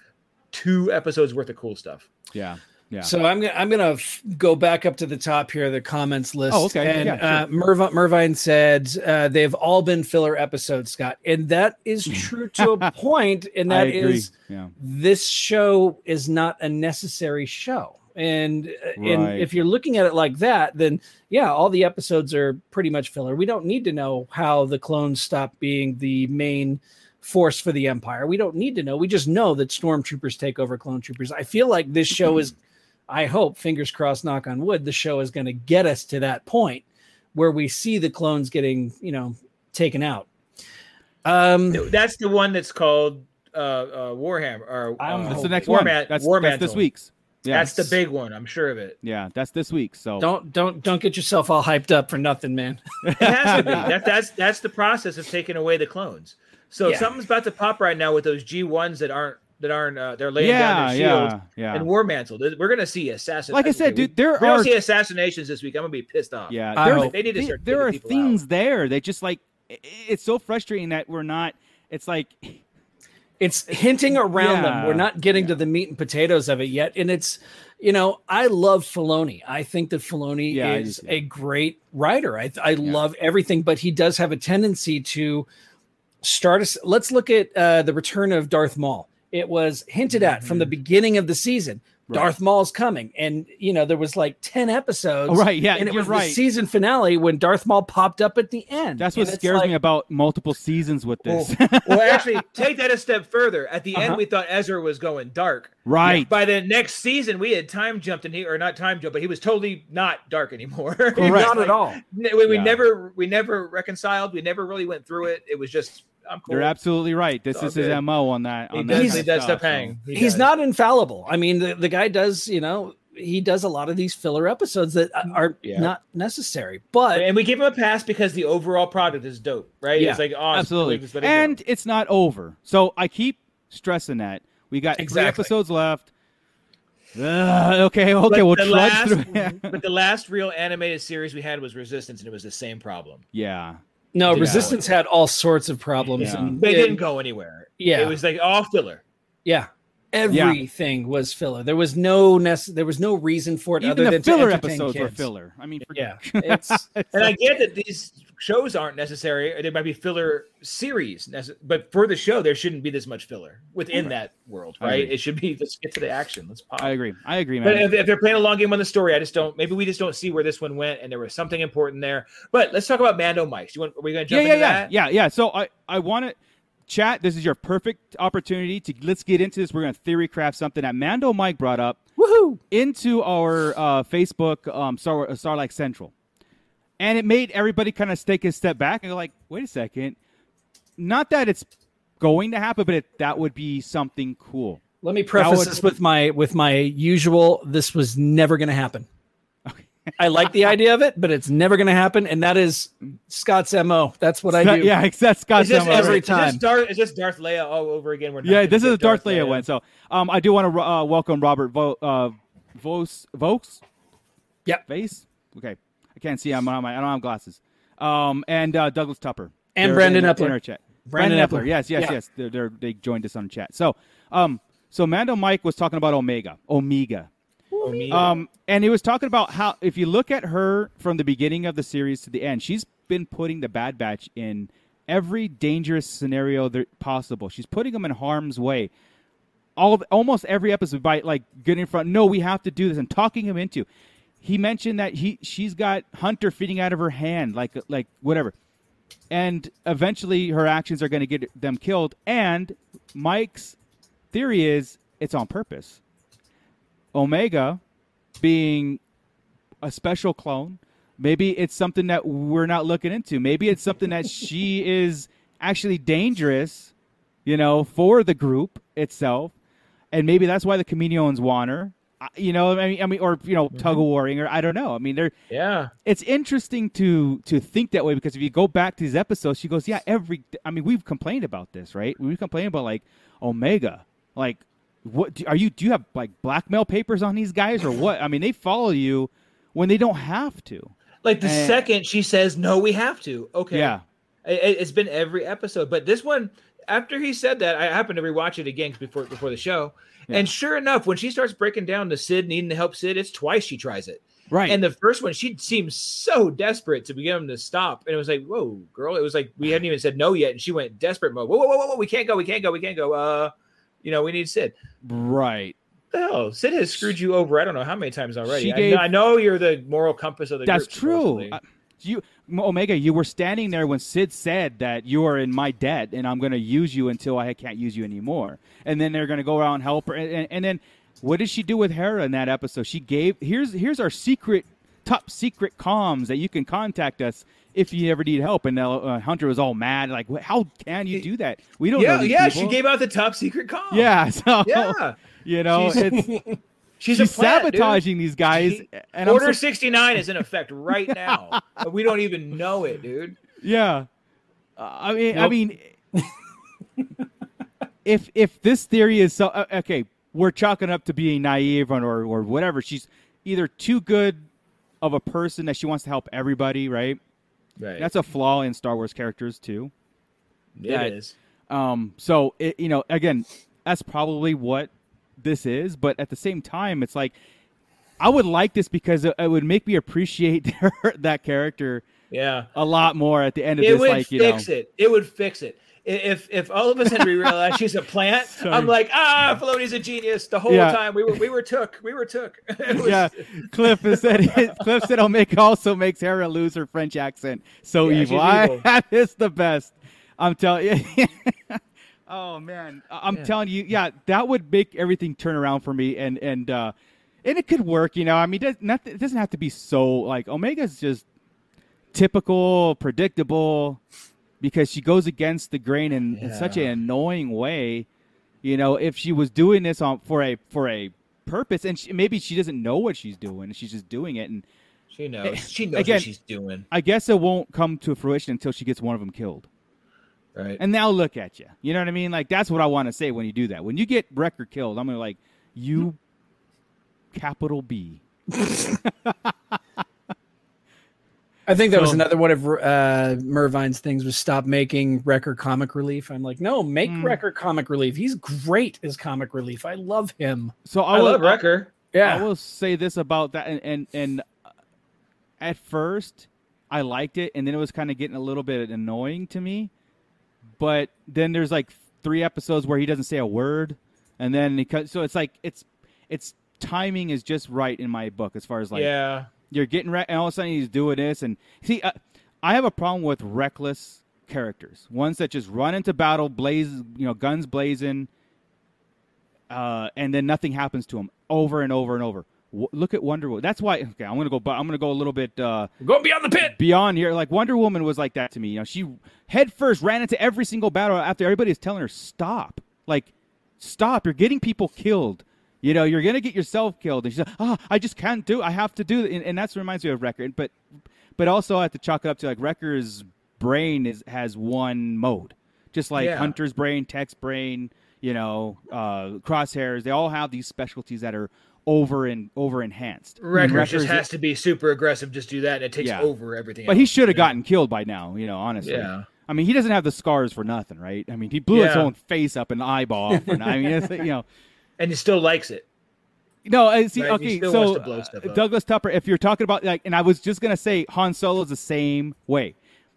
two episodes worth of cool stuff. yeah, yeah. So I'm gonna I'm gonna f- go back up to the top here, the comments list. Oh, okay. And Yeah, uh, Merv- Mervine said uh, they've all been filler episodes, Scott, and that is true to a point. And that is yeah, this show is not a necessary show. And uh, and if you're looking at it like that, then yeah, all the episodes are pretty much filler. We don't need to know how the clones stop being the main force for the empire. We don't need to know. We just know that stormtroopers take over clone troopers. I feel like this show is I hope, fingers crossed, knock on wood, the show is going to get us to that point where we see the clones getting, you know, taken out. Um, That's the one that's called uh, uh Warhammer or I'm uh, that's the next War one. Man- that's War that's this week's. Yeah. That's the big one. I'm sure of it. Yeah, that's this week. So Don't don't don't get yourself all hyped up for nothing, man. It has to be. That, that's that's the process of taking away the clones. So Yeah. something's about to pop right now with those G ones that aren't that aren't uh, they're laying yeah, down their shields yeah, yeah. and War Mantle. We're gonna see assassin. Like I said, we- dude, there if we don't are- see assassinations this week. I'm gonna be pissed off. Yeah, there, hope- They need to start there are people things there. They just like it's so frustrating that we're not. It's like It's hinting around them. We're not getting to the meat and potatoes of it yet. And it's, you know, I love Filoni. I think that Filoni Yeah, is too. a great writer. I, I love everything, but he does have a tendency to start us. Let's look at uh, the return of Darth Maul. It was hinted at from the beginning of the season. Darth Maul's coming, and you know there was like ten episodes. Oh, right, yeah, and it you're was right. the season finale when Darth Maul popped up at the end. that's what scares like- me about multiple seasons with this. well, actually, take that a step further. At the Uh-huh. end, we thought Ezra was going dark. right. By the next season, we had time jumped, and he or not time jumped, but he was totally not dark anymore. Correct. He was Not at all. We, we Yeah. never we never reconciled. We never really went through it. It was just I'm cool. You're absolutely right. This It's all is his mo on that. He On does, that he kind of does stuff so- He he's does. not infallible. I mean, the, the guy does, you know, he does a lot of these filler episodes that are Yeah. not necessary. But and we give him a pass because the overall product is dope, right? Yeah, oh, it's like awesome. Absolutely. Just let go. And it's not over. So I keep stressing that. We got three episodes left. Ugh, okay, okay, But we'll the trudge last, through. but the last real animated series we had was Resistance, and it was the same problem. yeah. No, Yeah. Resistance had all sorts of problems. Yeah. And They and- didn't go anywhere. Yeah. it was like all filler. Yeah. Everything was filler. There was no nece- there was no reason for it Even other the than filler to entertain episodes were filler. I mean, Yeah. It's And I get that these shows aren't necessary; they might be filler series. But for the show, there shouldn't be this much filler within that world, right? It should be let's get to the action. Let's pop. I agree. I agree, But man. if, if they're playing a long game on the story, I just don't. Maybe we just don't see where this one went, and there was something important there. But let's talk about Mando Mike's. You want? Are we going to yeah, jump yeah, into yeah, that? yeah, yeah. So I, I want to chat. This is your perfect opportunity to let's get into this. We're going to theory craft something that Mando Mike brought up woohoo. into our uh, Facebook um, Star Starlight Central, and it made everybody kind of take a step back and go like, "Wait a second, not that it's going to happen, but it, that would be something cool." Let me preface would- this with my with my usual this was never going to happen. I like the idea of it, but it's never going to happen and that is Scott's MO. That's what I do. Yeah, that's Scott Is this, Summer. every is this time. Darth, is this Darth Leia all over again? We're Yeah, this is get a Darth Leia one. So um, I do want to uh, welcome Robert Vo- uh, Vos Vokes. Yep. Face. Okay, I can't see. I'm on my. I don't have glasses. Um, and uh, Douglas Tupper And They're Brandon in- Epler. in our chat. Brandon Brandon, Epler. Epler. Yes, yes, Yeah. yes. They're, they're, they joined us on chat. So um, so Mando Mike was talking about Omega. Omega. Omega. Um, and he was talking about how if you look at her from the beginning of the series to the end, she's been putting the Bad Batch in every dangerous scenario there, possible. She's putting them in harm's way. All of, almost every episode by like getting in front. No, we have to do this and talking him into. He mentioned that he she's got Hunter feeding out of her hand, like like whatever, and eventually her actions are going to get them killed. And Mike's theory is it's on purpose. Omega being a special clone. Maybe it's something that we're not looking into. Maybe it's something that she is actually dangerous, you know, for the group itself, and maybe that's why the Kaminoans want her. I- You know, I mean, I mean, or you know, mm-hmm. tug of warring, or I don't know. I mean, they're yeah. it's interesting to to think that way because if you go back to these episodes, she goes, "Yeah, every." I mean, we've complained about this, right? We've complained about like Omega, like what do, are you? Do you have like blackmail papers on these guys or what? I mean, they follow you when they don't have to. Like the And- second she says no, we have to. Okay. Yeah, It, it's been every episode, but this one, after he said that, I happened to rewatch it again before before the show, and sure enough, when she starts breaking down to Cid needing to help Cid, it's twice she tries it. right. And the first one, she seemed so desperate to get him to stop, and it was like, "Whoa, girl!" It was like we hadn't even said no yet, and she went desperate mode. Whoa, whoa, whoa, whoa! whoa, We can't go. We can't go. We can't go. Uh, you know, we need Cid. right. Hell, Cid has screwed you over. I don't know how many times already. She I, know, I know you're the moral compass of the. Group. That's group, true. Uh, you Omega, you were standing there when Cid said that you are in my debt and I'm going to use you until I can't use you anymore. And then they're going to go around and help her. And, and, and then what did she do with Hera in that episode? She gave here's here's our secret top secret comms that you can contact us if you ever need help. And uh, Hunter was all mad, like, how can you do that? We don't yeah, yeah. people." She gave out the top secret comms. Yeah, so yeah. you know, it's She's, she's a plant, dude. sabotaging these guys. She- and Order so- 69 is in effect right now. but we don't even know it, dude. Yeah. Uh, I mean, I mean, if if this theory is so uh, okay, we're chalking up to being naive or or whatever. She's either too good of a person that she wants to help everybody, right? Right. That's a flaw in Star Wars characters too. it that- is. Um, so it, you know, again, that's probably what this is. But at the same time, it's like I would like this because it, it would make me appreciate that character Yeah. a lot more at the end of It this. would like you know, fix it. It would fix it. If if all of us sudden we realize she's a plant, Sorry. I'm like, ah, Filoni's a genius. The whole Yeah. time we were we were took. We were took. Was- yeah, Cliff said Cliff said Omega also makes Hera lose her French accent. So Yeah, evil. she's I, that is the best. I'm telling you. Oh man, I'm Yeah. telling you, yeah, that would make everything turn around for me, and and uh, and it could work. You know, I mean, it does- not, it doesn't have to be so like Omega's just typical, predictable, because she goes against the grain in, in such an annoying way. You know, if she was doing this on for a for a purpose, and she, maybe she doesn't know what she's doing, she's just doing it, and She knows. She knows Again- what she's doing. I guess it won't come to fruition until she gets one of them killed. Right. And now look at you. You know what I mean? Like that's what I want to say when you do that. When you get Wrecker killed, I'm gonna like you, capital B. I think that was another one of uh, Mervine's things was stop making Wrecker comic relief. I'm like, no, make Mm. Wrecker comic relief. He's great as comic relief. I love him. So I, I will, love Wrecker. Yeah. I will say this about that, and and, and uh, at first I liked it, and then it was kind of getting a little bit annoying to me. But then there's like three episodes where he doesn't say a word, and then he cut. So it's like it's it's timing is just right in my book as far as like yeah. you're getting re- and all of a sudden he's doing this and see uh, i have a problem with reckless characters ones that just run into battle blaze you know guns blazing uh, and then nothing happens to them over and over and over w- look at wonder woman that's why okay i'm gonna go i'm gonna go a little bit uh, Go beyond the pit. beyond here like wonder woman was like that to me you know she head first ran into every single battle after everybody is telling her stop like stop you're getting people killed you know you're gonna get yourself killed and she's like oh i just can't do it. i have to do it and, and that's what reminds me of Wrecker but but also i have to chalk it up to like Wrecker's brain is has one mode just like Yeah. hunter's brain tech's brain you know uh crosshairs they all have these specialties that are over and over enhanced Wrecker's- just has to be super aggressive. Just do that, and it takes Yeah. over everything. but he should have gotten killed by now, you know, honestly. Yeah. I mean, he doesn't have the scars for nothing, right? I mean, he blew his own face up and eyeball. For, I mean, it's, you know, and he still likes it. no, I see, Right, okay, so wants to blow uh. Douglas Tupper, if you're talking about like, and I was just gonna say Han Solo is the same way.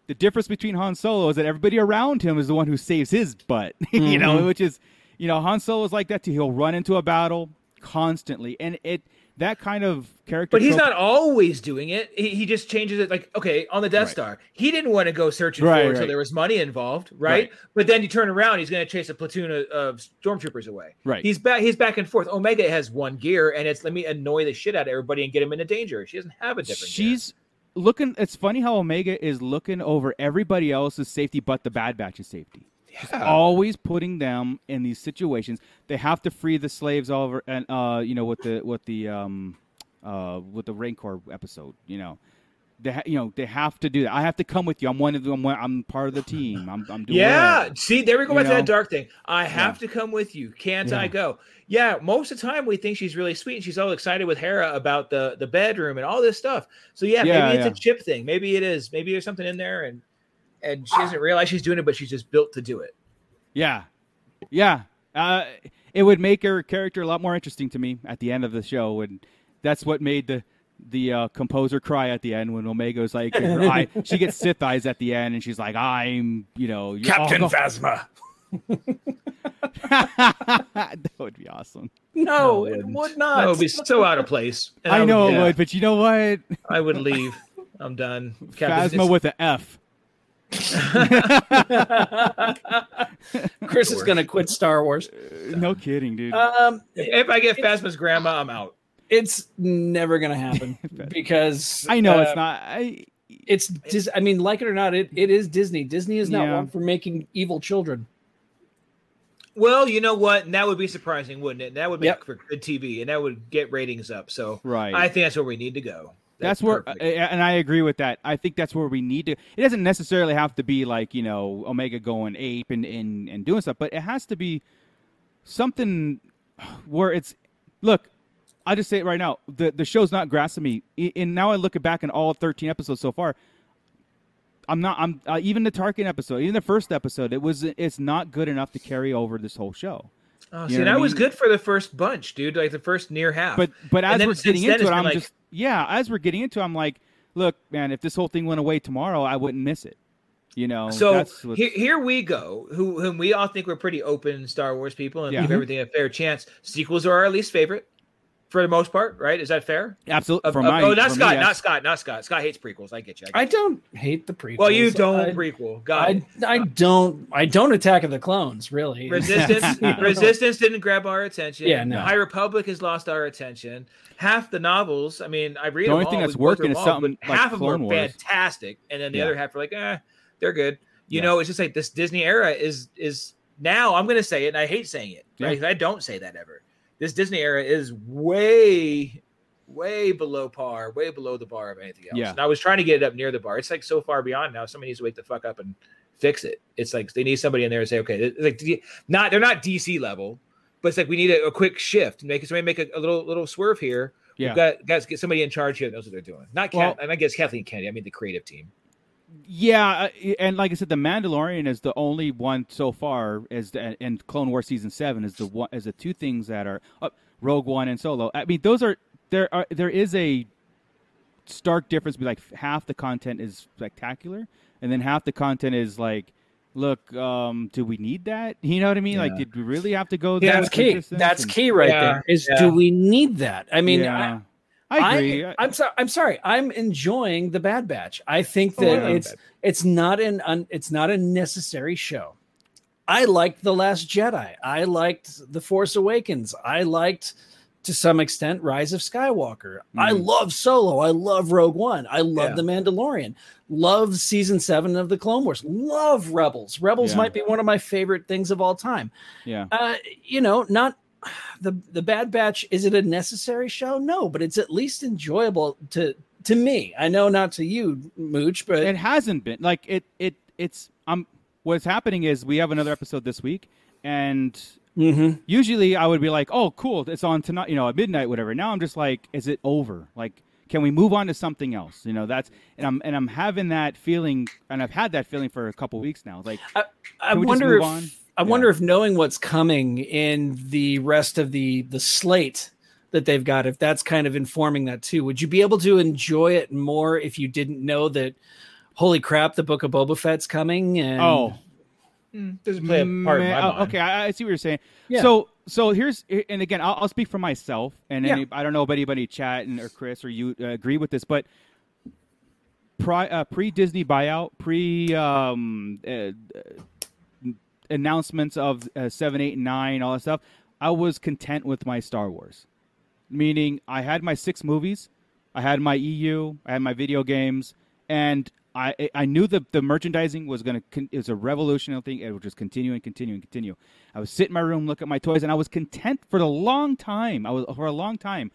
The difference between Han Solo is that everybody around him is the one who saves his butt, you know, Mm-hmm. which is, you know, Han Solo is like that too. He'll run into a battle constantly, and it that kind of character. But he's trope- not always doing it. He, he just changes it. Like, okay, on the Death Right. Star, he didn't want to go searching Right, for it until there was money involved, right? Right. But then you turn around, he's going to chase a platoon of, of stormtroopers away. Right. He's back. He's back and forth. Omega has one gear, and it's let me annoy the shit out of everybody and get him into danger. She doesn't have a different. gear. She's looking. It's funny how Omega is looking over everybody else's safety, but the Bad Batch's safety. Always putting them in these situations. They have to free the slaves over, and uh, you know, with the with the um, uh, with the Rancor episode, you know. They, ha- you know, they have to do that. I have to come with you. I'm one of them. I'm, part of the team. I'm, I'm doing. Yeah. See, there we go back to that dark thing. I have to come with you. Can't I go? Yeah. Most of the time, we think she's really sweet and she's all excited with Hera about the the bedroom and all this stuff. So yeah, Yeah, maybe it's yeah. a chip thing. Maybe it is. Maybe there's something in there, and and she doesn't realize she's doing it, but she's just built to do it. Yeah, yeah. Uh, it would make her character a lot more interesting to me at the end of the show, and that's what made the the uh, composer cry at the end when Omega's like, her eye, she gets Sith eyes at the end, and she's like, "I'm, you know, Captain oh, Phasma. that would be awesome. No, it it wouldn't. would not. That would be so out of place. And I know would, it yeah, would, but you know what? I would leave. I'm done. Captain- Phasma with an F. Chris is going to quit Star Wars. No kidding, dude. Um, if I get Phasma's grandma, I'm out. it's never going to happen because I know uh, it's not. I It's Dis- I mean, like it or not, it, it is Disney. Disney is not Yeah. one for making evil children. Well, you know what? And that would be surprising, wouldn't it? And that would make Yep. for good TV, and that would get ratings up. So Right. I think that's where we need to go. That's, where, perfect. and I agree with that. I think that's where we need to. It doesn't necessarily have to be like you know Omega going ape and and, and doing stuff, but it has to be something where it's look. I just say it right now. The the show's not grasping me, and now I look back in all 13 episodes so far. I'm not. I'm uh, even the Tarkin episode, even the first episode. It was. It's not good enough to carry over this whole show. Oh, You see, that I was good for the first bunch, dude. Like the first near half. But but as we're getting into it, I'm like- just yeah. As we're getting into, it, I'm like, look, man, if this whole thing went away tomorrow, I wouldn't miss it. You know. So here, here we go. Who whom we all think we're pretty open Star Wars people and Yeah. give everything a fair chance. Sequels are our least favorite, for the most part, right? Is that fair? absolutely Of- for of- my oh, not for me, Scott, yes. not Scott, not Scott. Scott hates prequels. I get you. I get I you. don't hate the prequels. well, you don't I, prequel. Got I. I don't. I don't Attack of the Clones. Really. Resistance, Resistance didn't grab our attention. Yeah, no. High Republic has lost our attention. Half the novels, I mean, I read The only them thing all, that's we working them is all, something like half of them are Wars. fantastic, and then the Yeah. other half are like, eh, they're good. You Yeah. know, it's just like this Disney era is is now. I'm going to say it, and I hate saying it. Yeah. Right? I don't say that ever. This Disney era is way, way below par, way below the bar of anything else. Yeah. And I was trying to get it up near the bar. It's like so far beyond now. Somebody needs to wake the fuck up and fix it. It's like they need somebody in there to say, okay, it's like not they're not DC level, but it's like we need a, a quick shift. Make somebody make a, a little little swerve here. Yeah. We've got guys get somebody in charge here that knows what they're doing. Not Well- Kath, and I guess Kathleen Kennedy. I mean the creative team. Yeah, uh, and like I said, the Mandalorian is the only one so far as the, and Clone Wars season seven is the one as the two things that are uh, Rogue One and Solo. I mean, those are there are there is a stark difference. Between like half the content is spectacular, and then half the content is like, look, um, do we need that? You know what I mean? Like, did we really have to go? Yeah, that's key. That's And- key right Yeah, there. Is yeah. do we need that? I mean, yeah. I, I agree. I, am sorry. I'm sorry. I'm enjoying the Bad Batch. I think Oh, I that it's it's not an un, it's not a necessary show. I liked the Last Jedi. I liked the Force Awakens. I liked to some extent Rise of Skywalker. I Mhm. love Solo. I love Rogue One. I love Yeah. The Mandalorian. Love season seven of the Clone Wars. Love Rebels. Rebels Yeah. might be one of my favorite things of all time yeah. uh, you know, not the the Bad Batch. Is it a necessary show? No, but it's at least enjoyable to to me. I know not to you, Mooch, but it hasn't been like it it it's um what's happening is we have another episode this week and Mhm. usually i would be like oh cool it's on tonight you know at midnight whatever now i'm just like is it over like can we move on to something else you know that's and i'm and i'm having that feeling and i've had that feeling for a couple weeks now like I Can we just wonder move if on? I Yeah. wonder if knowing what's coming in the rest of the the slate that they've got, if that's kind of informing that too. Would you be able to enjoy it more if you didn't know that? Holy crap! The Book of Boba Fett's coming, and Hmm. oh Doesn't play a part in my oh, mind. okay I, I see what you're saying Yeah. so so here's and again i'll, I'll speak for myself and Yeah. any, i don't know if anybody chat and or chris or you uh, agree with this but pri, uh, pre disney buyout pre um uh, uh, announcements of uh, 7 8 and 9 all that stuff i was content with my star wars meaning i had my six movies i had my eu i had my video games and I, I knew that the merchandising was going to it was a revolutionary thing. It would just continue and continue and continue. I would sit in my room, look at my toys, and I was content for a long time. I was for a long time.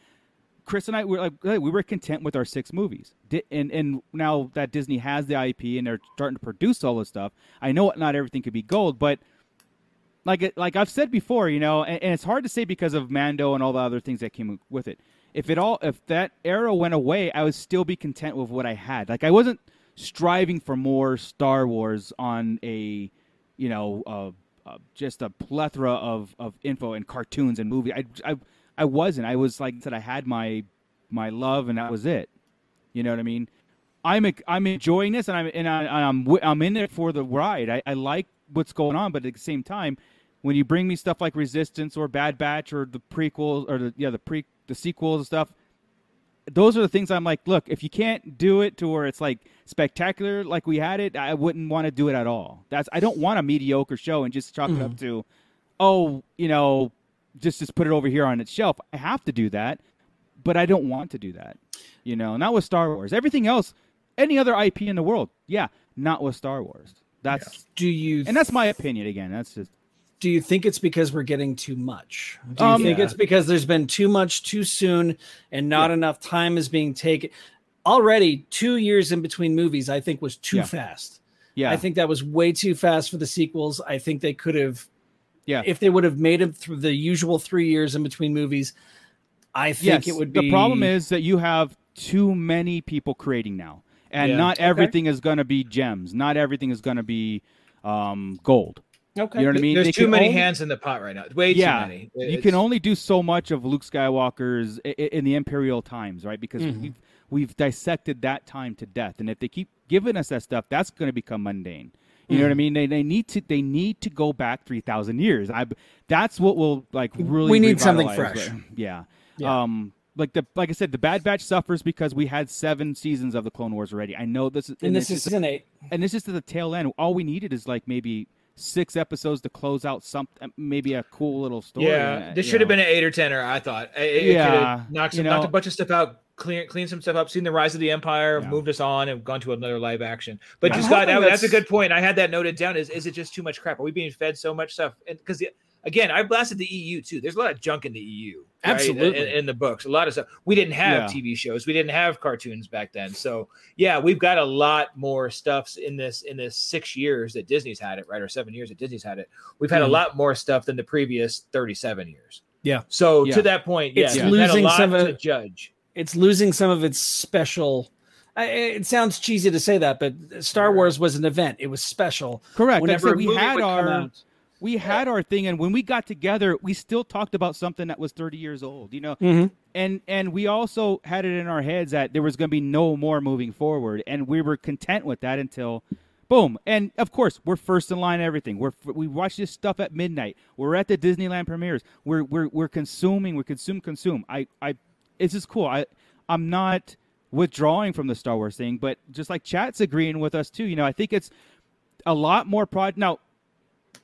Chris and I were like we were content with our six movies. And and now that Disney has the IP and they're starting to produce all this stuff, I know not everything could be gold, but like like I've said before, you know, and, and it's hard to say because of Mando and all the other things that came with it. If it all if that era went away, I would still be content with what I had. Like I wasn't striving for more Star Wars on a, you know, uh, uh, just a plethora of, of info and cartoons and movies. I, I, I wasn't. I was like I said, I had my my love, and that was it. You know what I mean? I'm I'm enjoying this, and I'm and I, I'm I'm in it for the ride. I, I like what's going on, but at the same time, when you bring me stuff like Resistance or Bad Batch or the prequels or the yeah the pre the sequels and stuff, those are the things I'm like, look, if you can't do it to where it's like spectacular like we had it, I wouldn't want to do it at all. That's I don't want a mediocre show and just chalk it up mm. to, oh, you know, just just put it over here on its shelf. I have to do that, but I don't want to do that. You know, not with Star Wars. Everything else, any other IP in the world, yeah, not with Star Wars. That's do you and that's my opinion again. That's just do you think it's because we're getting too much? Do you Um, think Yeah. it's because there's been too much too soon and not enough time is being taken? Already, two years in between movies, I think was too Yeah. fast. Yeah, I think that was way too fast for the sequels. I think they could have, yeah. if they would have made it through the usual three years in between movies, I think yes, it would be. the problem is that you have too many people creating now, and Yeah. not Okay. everything is going to be gems. Not everything is going to be um, gold. okay. You know what I mean? There's They too many only- hands in the pot right now. Way yeah, too many. you can only do so much of Luke Skywalker's i- i- in the Imperial times, right? Because Mm-hmm. we've we've dissected that time to death, and if they keep giving us that stuff, that's going to become mundane. You know what I Mm-hmm. mean? They, they need to they need to go back three thousand years. I that's what will like really We need something revitalize fresh. Yeah. Yeah. Um. Like the like I said, the Bad Batch suffers because we had seven seasons of the Clone Wars already. I know this is and this is just- season eight. and this is to the tail end. All we needed is like maybe six episodes to close out some maybe a cool little story. Yeah, uh, this you should have been an eight or ten, or I thought. It, it Yeah, could've knocked, some, you knocked a bunch of stuff out, clean, clean some stuff up, seen the rise of the empire, Yeah. moved us on, and gone to another live action. But I'm just got hoping that, that's a good point. I had that noted down. Is is it just too much crap? Are we being fed so much stuff? And because again, I blasted the EU too. There's a lot of junk in the EU. right? Absolutely. in, in the books, a lot of stuff. We didn't have Yeah. TV shows. We didn't have cartoons back then. So yeah, we've got a lot more stuffs in this in this six years that Disney's had it, right, or seven years that Disney's had it. We've had Mhm. a lot more stuff than the previous 37 years. Yeah. So Yeah. to that point, yeah, It's we've a losing lot some of to judge. It's losing some of its special. I- It sounds cheesy to say that, but Star Wars was an event. It was special. correct. Whenever a we had our we had our thing, and when we got together, we still talked about something that was thirty years old. You know, Mhm. and and we also had it in our heads that there was going to be no more moving forward, and we were content with that until. Boom, and of course we're first in line. Everything we're we watch this stuff at midnight. We're at the Disneyland premieres. We're we're we're consuming. We consume consume. I I, it's just cool. I I'm not withdrawing from the Star Wars thing, but just like chat's agreeing with us too. You know, I think it's a lot more prod. Now,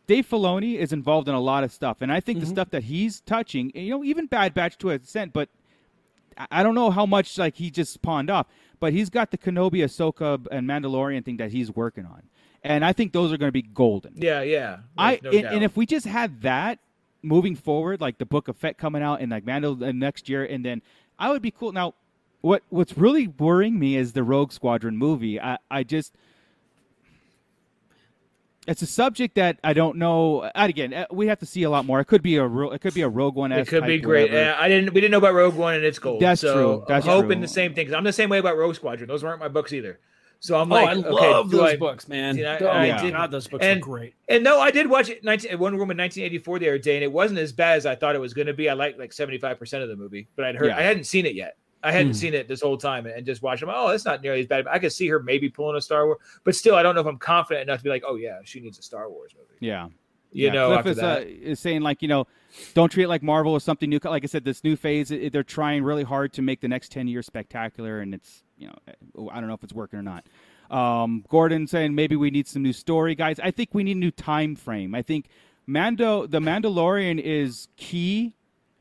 Dave Filoni is involved in a lot of stuff, and I think the mm-hmm. stuff that he's touching, you know, even Bad Batch to a extent, but I- don't know how much like he just pawned off. But he's got the Kenobi, Ahsoka, and Mandalorian thing that he's working on, and I think those are going to be golden. Yeah, yeah. I no and, and if we just had that moving forward, like the Book of Fett coming out and like Mandal next year, and then I would be cool. Now, what what's really worrying me is the Rogue Squadron movie. I I just it's a subject that I don't know. uh, Again, uh, we have to see a lot more. It could be a it could be a Rogue One. it could be great. Yeah, I didn't. We didn't know about Rogue One and its gold. That's so true. That's I'm hoping true. the same thing. 'cause I'm the same way about Rogue Squadron. Those weren't my books either. So I'm Oh, like, I okay, love those I- books, man. See, I- oh I my did- god, those books and- are great. And no, I did watch it 19, One Room in 1984 the other day, and it wasn't as bad as I thought it was going to be. I liked like 75 percent of the movie, but I'd heard Yeah. I hadn't seen it yet. I hadn't Hmm. seen it this whole time, and just watched them. Oh, that's not nearly as bad. I could see her maybe pulling a Star Wars, but still, I don't know if I'm confident enough to be like, oh yeah, she needs a Star Wars movie. Yeah. You yeah. know, Cliff is. Uh, is saying like you know, don't treat it like Marvel or something new. Like I said, this new phase, it, they're trying really hard to make the next ten years spectacular, and it's you know, I don't know if it's working or not. Um, Gordon saying maybe we need some new story, guys. I think we need a new time frame. I think Mando, the Mandalorian, is key,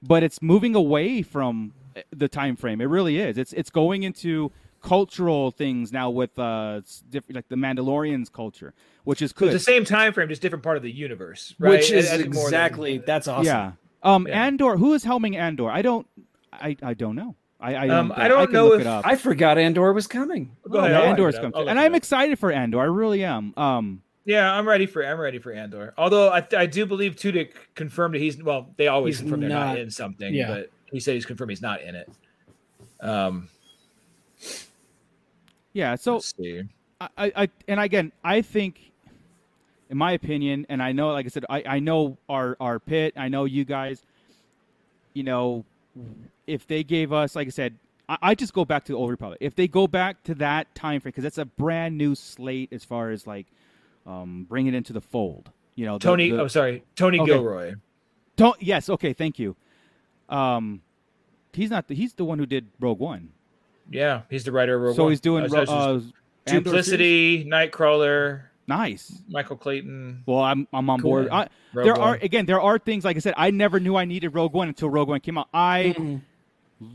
but it's moving away from uh, the time frame. It really is. It's it's going into cultural things now with uh s- diff- like the Mandalorian's culture, which is So good. it's the same time frame, just different part of the universe, right? Which is I- I think than- exactly that's awesome. Yeah. Um, Yeah. Andor. Who is helming Andor? I don't. I, I don't know. I I Um, don't, I don't can know if- I forgot Andor was coming. Go Oh, ahead, yeah, I'll Andor's it up. come, I'll through. look and I'm excited for Andor. I really am. Um, Yeah, I'm ready for I'm ready for Andor. Although I, I do believe Tudyk confirmed that he's well, they always He's confirm they're not, not- in something, yeah. but he said he's confirmed he's not in it. Um, yeah. So let's see. I, I, I, and again, I think, in my opinion, and I know, like I said, I, I know our our pit. I know you guys. You know, if they gave us, like I said, I, I just go back to the Old Republic. If they go back to that time frame, because that's a brand new slate as far as like um, bring it into the fold. You know, the- Tony, the- oh sorry, Tony Okay. Gilroy. Don't. Yes. Okay. Thank you. Um, he's not. The, he's the one who did Rogue One. Yeah, he's the writer of Rogue so One. he's doing Uh, Ro- so uh, Andor Duplicity, Nightcrawler. Nice. Michael Clayton. Well, I'm I'm on Cool. board. I, there One. are again, there are things like I said. I never knew I needed Rogue One until Rogue One came out. I Mhm.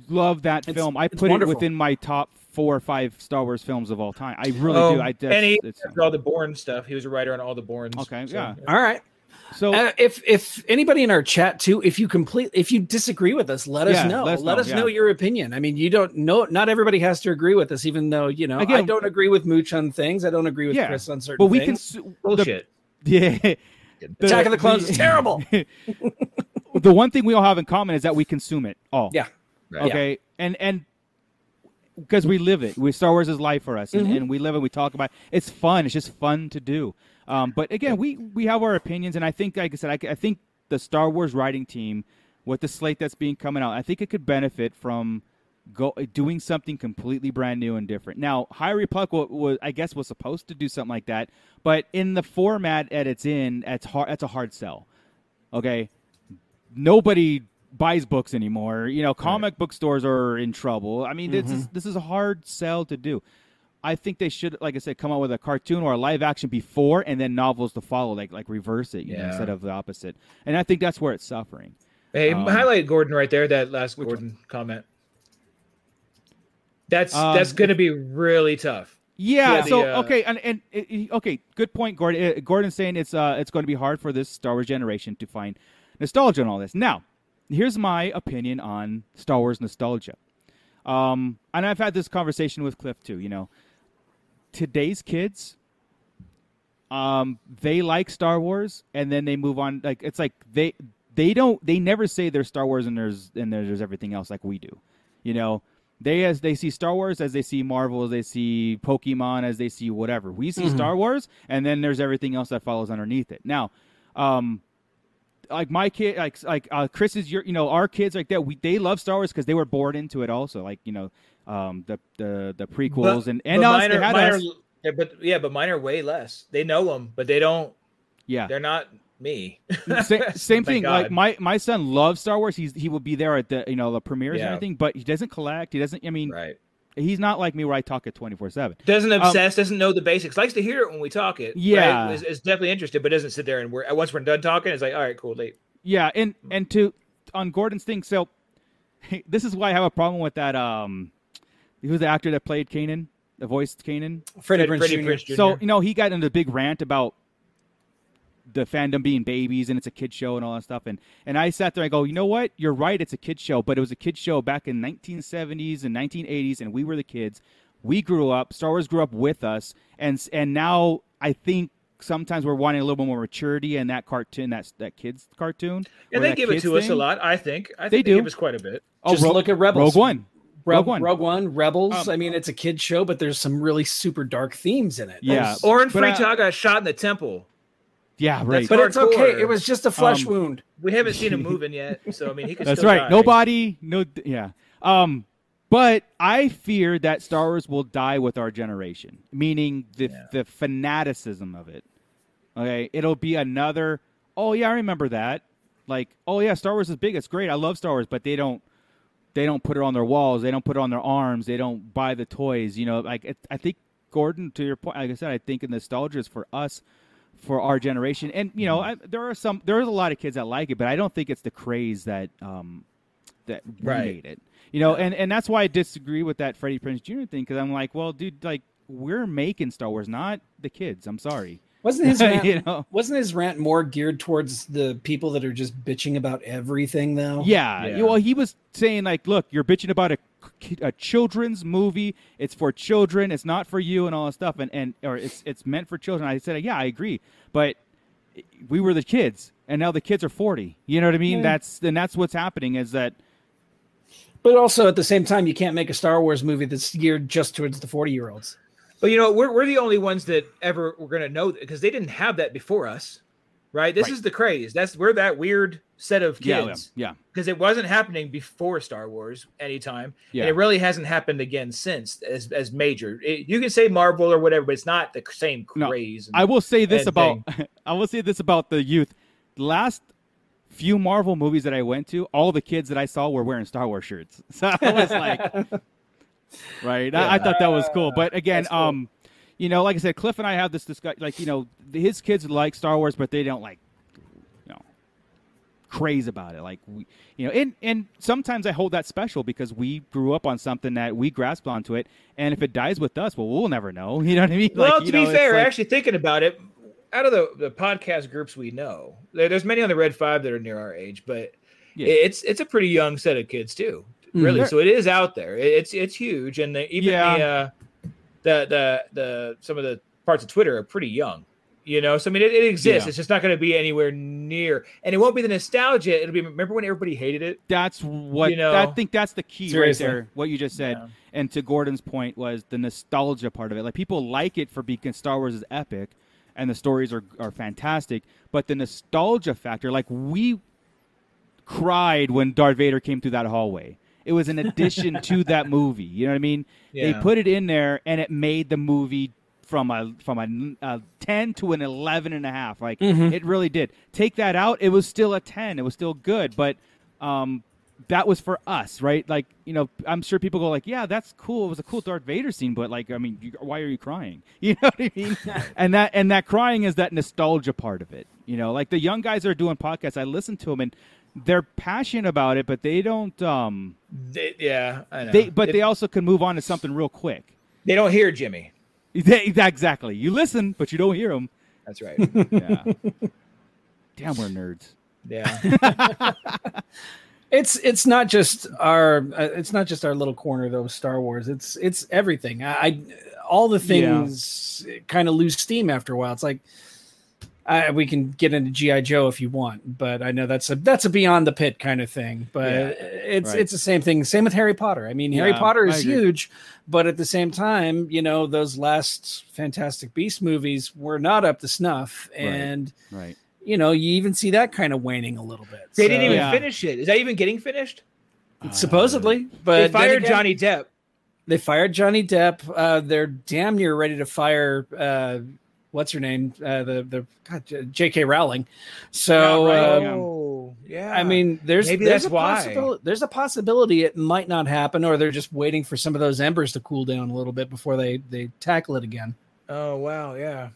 Love that It's- film. I put wonderful. it within my top four or five Star Wars films of all time. I really Oh, do. I and he it's, did all the Bourne stuff. He was a writer on all the Bournes. Okay, so- yeah. All right. So Uh, if if anybody in our chat too, if you complete, if you disagree with us, let us know. let Let us us, know, know, your opinion. I mean, you don't know. Not everybody has to agree with us, even though you know I don't agree with Mooch on things. I don't agree with Yeah, Chris on certain things. but we can things. su- Bullshit. the, yeah. Attack of the Clones is terrible. the one thing we all have in common is that we consume it all. Yeah. Right. Okay. And and because we live it, we Star Wars is life for us, and, Mm-hmm. and we live it. We talk about it. it's fun. It's just fun to do. Um, but again, we we have our opinions, and I think, like I said, I, I think the Star Wars writing team with the slate that's being coming out, I think it could benefit from go doing something completely brand new and different. Now, High Republic was, was I guess was supposed to do something like that, but in the format that it's in, it's hard. That's a hard sell. Okay, nobody buys books anymore. You know, comic book stores are in trouble. I mean, this is this is a hard sell to do. I think they should, like I said, come out with a cartoon or a live action before, and then novels to follow, like like reverse it, you know, Yeah. instead of the opposite. And I think that's where it's suffering. Hey, Um, highlight Gordon right there. That last Gordon comment. That's Um, that's going to be really tough. Yeah. Yeah, so the, uh, okay, and and uh, okay, good point, Gordon. Uh, Gordon's saying it's uh it's going to be hard for this Star Wars generation to find nostalgia and all this. Now, here's my opinion on Star Wars nostalgia. Um, and I've had this conversation with Cliff too. You know, today's kids, um, they like Star Wars, and then they move on. Like it's like they they don't they never say there's Star Wars and there's and there's, there's everything else like we do. You know, they as they see Star Wars as they see Marvel as they see Pokemon as they see whatever. We see Star Wars, and then there's everything else that follows underneath it. Now, um, like my kid, like like uh, Chris is your, you know, our kids like that. We they love Star Wars because they were born into it. Also, like you know, um, the the the prequels and and but us, mine are, had mine us. are- yeah, but yeah, but mine are way less. They know them, but they don't. yeah. They're not me. Sa- same thing. God. Like my my son loves Star Wars. He's he will be there at the you know the premieres and Yeah. everything, but he doesn't collect. He doesn't. I mean, right. He's not like me where I talk at twenty four seven. Doesn't obsess. doesn't know the basics. Likes to hear it when we talk it. Yeah. Right? Is, is definitely interested, but doesn't sit there and we're once we're done talking, it's like, all right, cool, leave. Yeah, and and to on Gordon's thing. So this is why I have a problem with that. Um, who's the actor that played Kanan, the voiced Kanan? Freddie, Freddie Prinze Jr. Prinze Jr. So you know he got into a big rant about the fandom being babies and it's a kid show and all that stuff. And and I sat there and I go, you know what? You're right. It's a kid show, but it was a kid show back in 1970s and 1980s, and we were the kids. We grew up. Star Wars grew up with us, and and now I think sometimes we're wanting a little bit more maturity in that cartoon, that that kids cartoon. or And they give it kids to us a lot. I think. I think They they, do. give us quite a bit. Oh, Just Ro- look at Rebels. Rogue One. Rogue, Rogue Rogue One. One, Rebels. Um, I mean, it's a kid show, but there's some really super dark themes in it. Yeah. There's- Orin But I- Freitag got shot in the temple. Yeah, right. but it's okay. It was just a flesh Um, wound. We haven't seen him moving yet, so I mean, he could. That's still right. die. Nobody, no, yeah. Um, but I fear that Star Wars will die with our generation, meaning the Yeah. the fanaticism of it. Okay, it'll be another. Oh yeah, I remember that. Like, oh yeah, Star Wars is big. It's great. I love Star Wars, but they don't. They don't put it on their walls. They don't put it on their arms. They don't buy the toys. You know, like it, I think Gordon, to your point, like I said, I think nostalgia is for us, for our generation. And you know, I, there are some, there is a lot of kids that like it, but I don't think it's the craze that um that Right. made it. You know, and and that's why I disagree with that Freddie Prinze Jr. thing because I'm like, well, dude, like we're making Star Wars, not the kids. I'm sorry. Wasn't his rant, you know? wasn't his rant more geared towards the people that are just bitching about everything though? Yeah. Yeah. Well, he was saying like, look, you're bitching about a, a children's movie. It's for children. It's not for you and all that stuff. And and or it's it's meant for children. I said, yeah, I agree. But we were the kids, and now the kids are 40. You know what I mean? Yeah. That's and that's what's happening is that But also at the same time, you can't make a Star Wars movie that's geared just towards the 40 year olds. But you know, we're we're the only ones that ever were going to know because they didn't have that before us, right? This Right. is the craze. That's we're that weird set of yeah, kids yeah, because it wasn't happening before Star Wars anytime, Yeah. and it really hasn't happened again since as as major. It, you can say Marvel or whatever, but it's not the same No, craze. and- I will say this about I will say this about the youth. Last few Marvel movies that I went to, all the kids that I saw were wearing Star Wars shirts. So I was like, right? I, I thought that was cool. But again, cool. um, you know, like I said, Cliff and I have this discussion. Like, you know, his kids like Star Wars, but they don't like, craze about it. Like we, you know, and and sometimes I hold that special because we grew up on something that we grasped onto it, and if it dies with us, well, we'll never know. You know what I mean? well, Like, to you be know, fair, like- actually thinking about it, out of the, the podcast groups we know, there, there's many on the Red Five that are near our age, but Yeah. it's it's a pretty young set of kids too. Really, Mhm. so it is out there. It's it's huge, and the, even Yeah. the uh, the the the some of the parts of Twitter are pretty young. You know, so I mean, it, it exists. Yeah. It's just not going to be anywhere near, and it won't be the nostalgia. It'll be remember when everybody hated it. That's what You know- I think. That's the key Seriously. right there. What you just said, Yeah. and to Gordon's point was the nostalgia part of it. Like people like it for because Star Wars is epic, and the stories are are fantastic. But the nostalgia factor, like we cried when Darth Vader came through that hallway. It was an addition to that movie. You know what I mean? They put it in there, and it made the movie from a from a, a 10 to an 11 and a half like it really did. Take that out it was still a 10 it was still good but um that was for us right? Like you know i'm sure people go like yeah that's cool it was a cool darth vader scene but like i mean you, why are you crying? You know what i mean? And that and that crying is that nostalgia part of it you know? Like the young guys are doing podcasts i listen to them and they're passionate about it but they don't um They- yeah, I know. they but If- they also can move on to something real quick. They don't hear Jimmy. They- exactly you listen but you don't hear them That's right. yeah damn we're nerds Yeah. It's it's not just our uh, it's not just our little corner though Star Wars. It's it's everything. I, I all the things kind of lose steam after a while. It's like I, we can get into GI Joe if you want, but I know that's a that's a beyond the pit kind of thing. But Yeah, it's right. it's the same thing. Same with Harry Potter. I mean, Harry Potter is huge, but at the same time, you know, those last Fantastic Beast movies were not up to snuff, and right you know, you even see that kind of waning a little bit. They didn't even Yeah. finish it. Is that even getting finished? supposedly, but they fired again- Johnny Depp. They fired Johnny Depp. Uh, they're damn near ready to fire. Uh, what's her name? Uh, the the God, J.K. Rowling. So Yeah, right, uh, yeah. Oh, yeah. I mean, there's Maybe there's that's a why. possibility. There's a possibility it might not happen, or they're just waiting for some of those embers to cool down a little bit before they they tackle it again. Oh wow, yeah.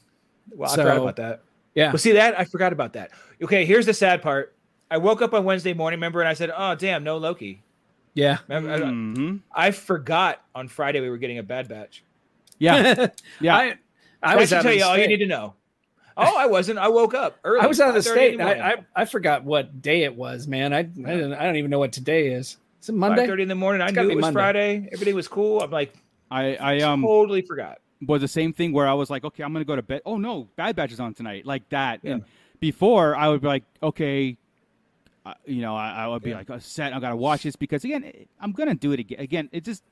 Well, I So- forgot about that. Yeah. Well, see that I forgot about that. Okay, here's the sad part. I woke up on Wednesday morning, remember, and I said, "Oh, damn, no Loki." Yeah. Remember, I-. I forgot on Friday we were getting a Bad Batch. yeah yeah I I I was should out tell of you the all you need to know. Oh, I wasn't. I woke up early. I was out of the state. in and morning. I, I I forgot what day it was, man. I I, didn't, I don't even know what today is. Is it Monday? 5:30 in the morning. I It's knew it was Monday. Friday. Everything was cool. I'm like, i i um totally forgot. was the same thing where I was like, okay, I'm gonna go to bed. Oh no, Bad Batch is on tonight, like that. And before I would be like, okay, uh, you know, I, I would be Yeah. like, oh, set, I gotta watch this because again, it- I'm gonna do it again. Again, it just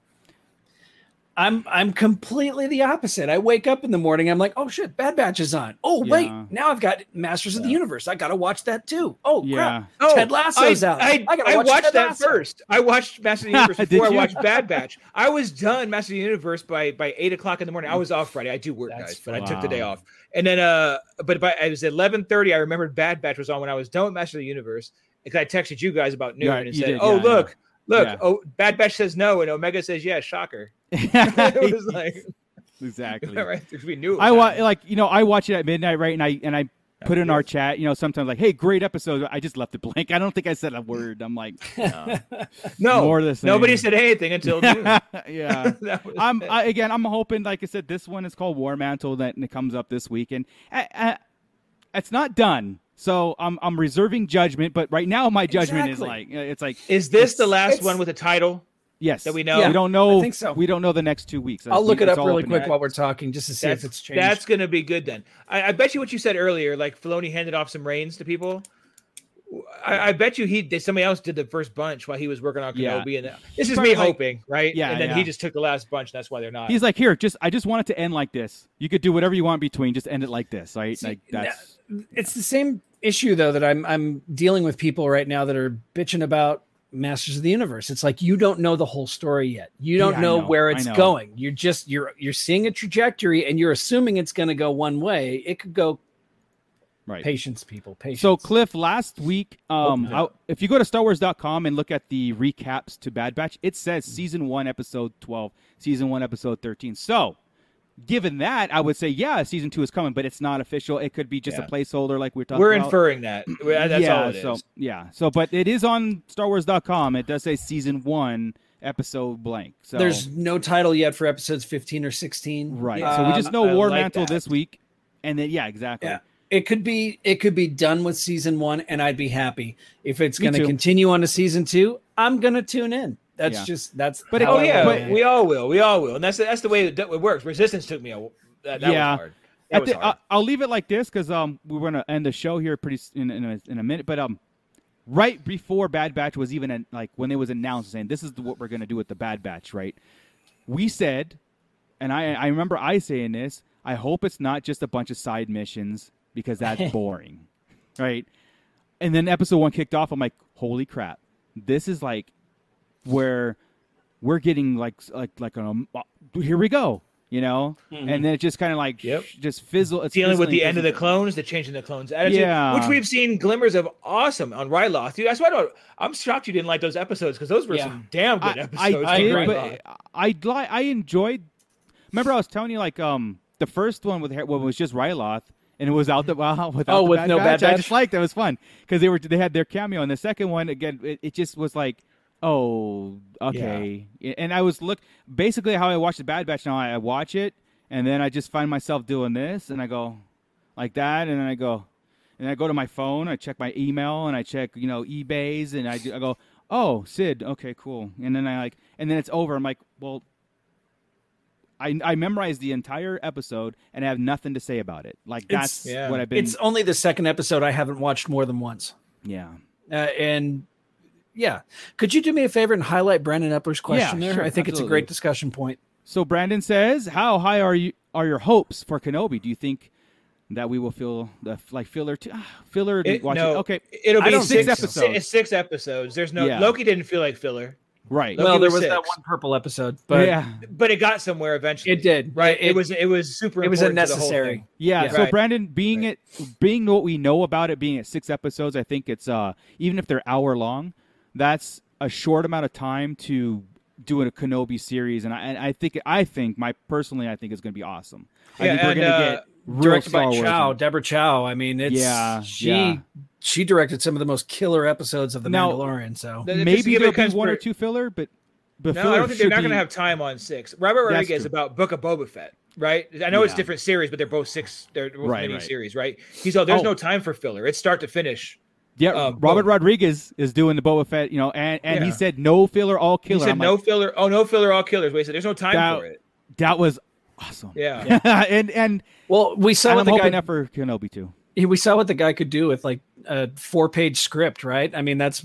I'm I'm completely the opposite. I wake up in the morning, I'm like, oh shit, Bad Batch is on. Oh wait, now I've got Masters of the Universe. I gotta watch that too. Oh Yeah. crap, Ted Lasso's I, out. I, gotta I watch watched that Lasso. first. I watched Masters of the Universe before I watched Bad Batch. I was done Master of the Universe by by eight o'clock in the morning. I was off Friday. I do work, That's guys, but I took the day off. And then, uh, but by it was eleven thirty. I remembered Bad Batch was on when I was done with Master of the Universe. Because I texted you guys about noon Yeah, and said, did, "Oh yeah, look, look, Yeah. oh Bad Batch says no, and Omega says yes." Shocker. it was like exactly. right we knew. I wa- like you know I watch it at midnight, right? And I and I oh, put in our chat, you know, sometimes like, hey, great episode. I just left it blank. I don't think I said a word. I'm like, no, more the nobody said anything until yeah. I'm. I, again. I'm hoping, like I said, this one is called War Mantle that and it comes up this week, and I, I, it's not done. So I'm I'm reserving judgment, but right now my judgment is like uh, it's like Is this the last one with a title? yes that we know? Yeah, we don't know. I think so. We don't know the next two weeks. I'll look it up really in quick while we're talking just to see That's if it's changed. that's going to be good then. I, I bet you what you said earlier, like Filoni handed off some reins to people. I, I bet you he did. Somebody else did the first bunch while he was working on Yeah. Kenobi, and this is Probably me like- hoping, right? Yeah, and then yeah. he just took the last bunch. And that's why they're not. He's like, here, just I just want it to end like this. You could do whatever you want in between, just end it like this, right? See, like that's it's the same issue though that I'm I'm dealing with people right now that are bitching about Masters of the Universe. It's like you don't know the whole story yet. You don't Yeah, know, know, where it's know. going. You're just you're you're seeing a trajectory and you're assuming it's going to go one way. It could go right. patience people, patience. So Cliff, last week, um, yeah. I- if you go to StarWars.com and look at the recaps to Bad Batch, it says season one, episode twelve, season one, episode thirteen. So, given that, I would say yeah, season two is coming, but it's not official. It could be just Yeah. a placeholder, like we're talking. We're about. inferring that. That's yeah, all it is. so yeah, so but it is on StarWars.com. It does say season one, episode blank. So there's no title yet for episodes 15 or 16. right. so we just Um, know I War like Mantle that. this week, and then yeah, exactly. Yeah. it could be it could be done with season one, and I'd be happy. If it's going to continue on to season two, I'm going to tune in. That's Yeah. just that's. But it- Oh yeah, but- we all will. We all will, and that's that's the way it, it works. Resistance took me a that, that Yeah. was hard. That At was the- hard. I- I'll leave it like this because um we're gonna end the show here pretty s- in, in, a, in a minute. But um, right before Bad Batch was even an, like when it was announced, saying this is the, what we're gonna do with the Bad Batch, right? We said, and I I remember I saying this. I hope it's not just a bunch of side missions because that's boring, right? And then episode one kicked off. I'm like, holy crap, this is like where we're getting like like like um here we go you know and then it just kind of like Yep. sh- just fizzle it's dealing with the end of the clones, the changing the clones attitude, Yeah. which we've seen glimmers of awesome on Ryloth. Dude, that's why I don't, I'm shocked you didn't like those episodes because those were Yeah. some damn good I, episodes. I on did, but I li- I enjoyed. Remember, I was telling you like um the first one with well, was just Ryloth, and it was out the wow without Oh, the with Bad no Bad Batch. I just liked it. It was fun because they were they had their cameo, and the second one again, it, it just was like. Oh, okay. And I was look basically how I watch the Bad Batch now. I, I watch it, and then I just find myself doing this, and I go like that, and then I go, and I go to my phone, I check my email, and I check you know eBay's, and I, do, I go, oh Cid, okay, cool, and then I like, and then it's over. I'm like, well, I I memorized the entire episode and I have nothing to say about it. Like that's yeah. what I've been. It's only the second episode I haven't watched more than once. yeah, Uh, and yeah, could you do me a favor and highlight Brandon Epler's question Yeah, there? sure, I think it's a great discussion point. So Brandon says, "How high are you? Are your hopes for Kenobi? Do you think that we will feel the like filler to ah, filler? to It- watch no, it? Okay, it'll be don't six episodes. It's six episodes. There's no Yeah. Loki didn't feel like filler, right. Loki well, there was was that one purple episode, but yeah, but it got somewhere eventually. it did. right. It, It, was it was super. it was important to the whole unnecessary. yeah. Yeah. So Right. Brandon, being it, being what we know about it, being at six episodes, I think it's uh even if they're hour long, that's a short amount of time to do a Kenobi series, and I and I think I think my personally I think it's going to be awesome. I Yeah, think we're going to uh, get real directed Star by Wars. Chow, Deborah Chow. I mean, it's Yeah, she yeah. she directed some of the most killer episodes of the Now- Mandalorian. So Th- just to Maybe there'll it be conspir- one or two filler, but but No, filler I don't think they're should not going to have time on six. Robert Rodriguez true. about Book of Boba Fett, right? I know it's different series, but they're both six. They're both Right, mini right. series, right? He's all there's Oh. no time for filler. It's start to finish. Yeah, um, Robert Boba. Rodriguez is doing the Boba Fett, you know, and, and he said no filler, all killer. He said I'm no like, filler. Oh, no filler, all killers. Wait, he said there's no time That- for it. that was awesome. Yeah. and and, well, we saw and what I'm the hoping guy that for Kenobi too. we saw what the guy could do with like a four page script, right? I mean, that's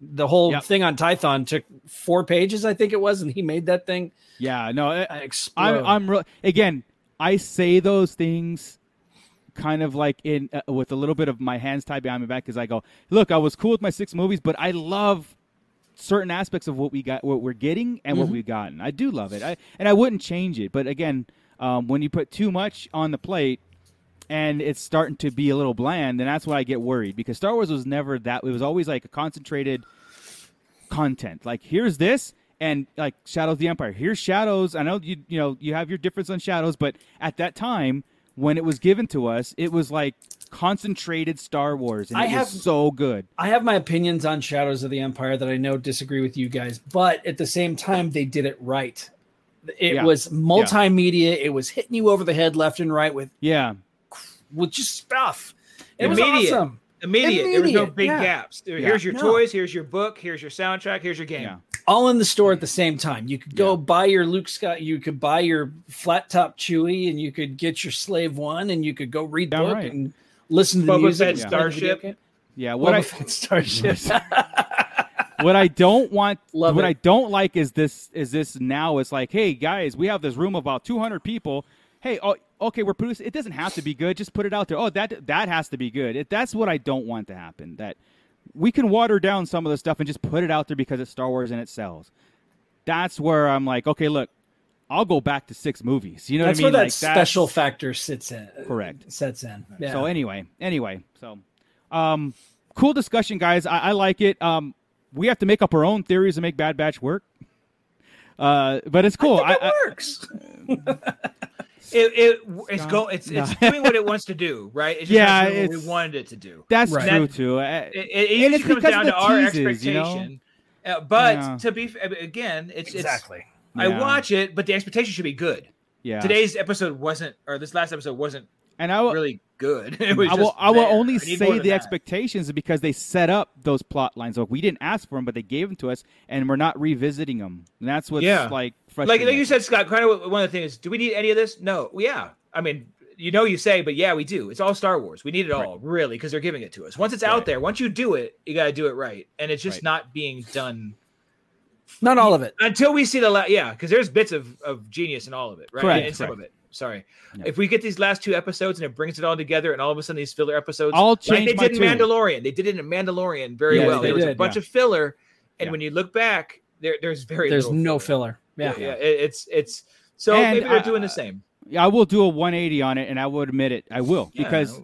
the whole Yep. thing on Tython took four pages, I think it was, and he made that thing Yeah, no, I, explode. I'm I'm re- again. I say those things kind of like in uh, with a little bit of my hands tied behind my back because I go, look, I was cool with my six movies, but I love certain aspects of what we got, what we're getting, and what we've gotten. I do love it, I, and I wouldn't change it. But again, um, when you put too much on the plate. And it's starting to be a little bland, then that's why I get worried because Star Wars was never that. It was always like a concentrated content. Like here's this and like Shadows of the Empire. Here's Shadows. I know you you know you have your difference on Shadows, but at that time when it was given to us, it was like concentrated Star Wars and I it have- was so good. I have my opinions on Shadows of the Empire that I know disagree with you guys, but at the same time, they did it right. It Yeah. was multimedia. It was hitting you over the head left and right with Yeah. with just stuff. It was Immediate. awesome. Immediate. There was no big yeah. gaps. There- Yeah. Here's your No. toys. Here's your book. Here's your soundtrack. Here's your game. Yeah. All in the store at the same time. You could go buy your Luke Scott. You could buy your flat top Chewy, and you could get your Slave One, and you could go read Damn book right. and listen to the Boba music. Fett and play Starship. Yeah. What Boba I Fett Starship. what I don't want Love what it. I don't like is this is this now it's like, hey guys, we have this room of about 200 people. Hey, oh, okay, we're producing. It doesn't have to be good. Just put it out there. Oh, that that has to be good. It, that's what I don't want to happen. That we can water down some of the stuff and just put it out there because it's Star Wars and it sells. That's where I'm like, okay, look, I'll go back to six movies. You know That's what I mean? where that Like, special factor sits in. Correct. Sets in. Yeah. So anyway, anyway, so um, cool discussion, guys. I, I like it. Um, we have to make up our own theories to make Bad Batch work. Uh, but it's cool. I- it I- works. It, it it's go it's No. it's doing what it wants to do, right? It's just Yeah, not doing what it's- we wanted it to do. that's Right. true That- too. Uh, It, it, And usually it's comes because down to the our teases, you know? expectation. Uh, but Yeah. to be f- again, it's exactly. it's I watch it, but the expectation should be good. yeah. Today's episode wasn't, or this last episode wasn't And I will, really good. It was I will, just I will only I say the that. expectations because they set up those plot lines. Like we didn't ask for them, but they gave them to us, and we're not revisiting them. And that's what's Yeah. like like like you said, Scott. Kind of one of the things. is, Do we need any of this? No. Yeah. I mean, you know, you say, but yeah, we do. It's all Star Wars. We need it all, really, because they're giving it to us. Once it's Right. out there, once you do it, you got to do it right, and it's just Right. not being done Not all of it. until we see the la- yeah, because there's bits of of genius in all of it, right? Correct, In some correct. of it. Sorry. Yeah. If we get these last two episodes and it brings it all together, and all of a sudden these filler episodes, I'll like change they my did in tune. Mandalorian, they did it in Mandalorian very Yeah, well. they There was a bunch yeah. of filler, and Yeah. when you look back, there there's very There's little no filler. Yeah. yeah, it- it's it's so And, maybe they're doing the same Yeah, I will do a 180 on it, and I will admit it. I will Yeah, because.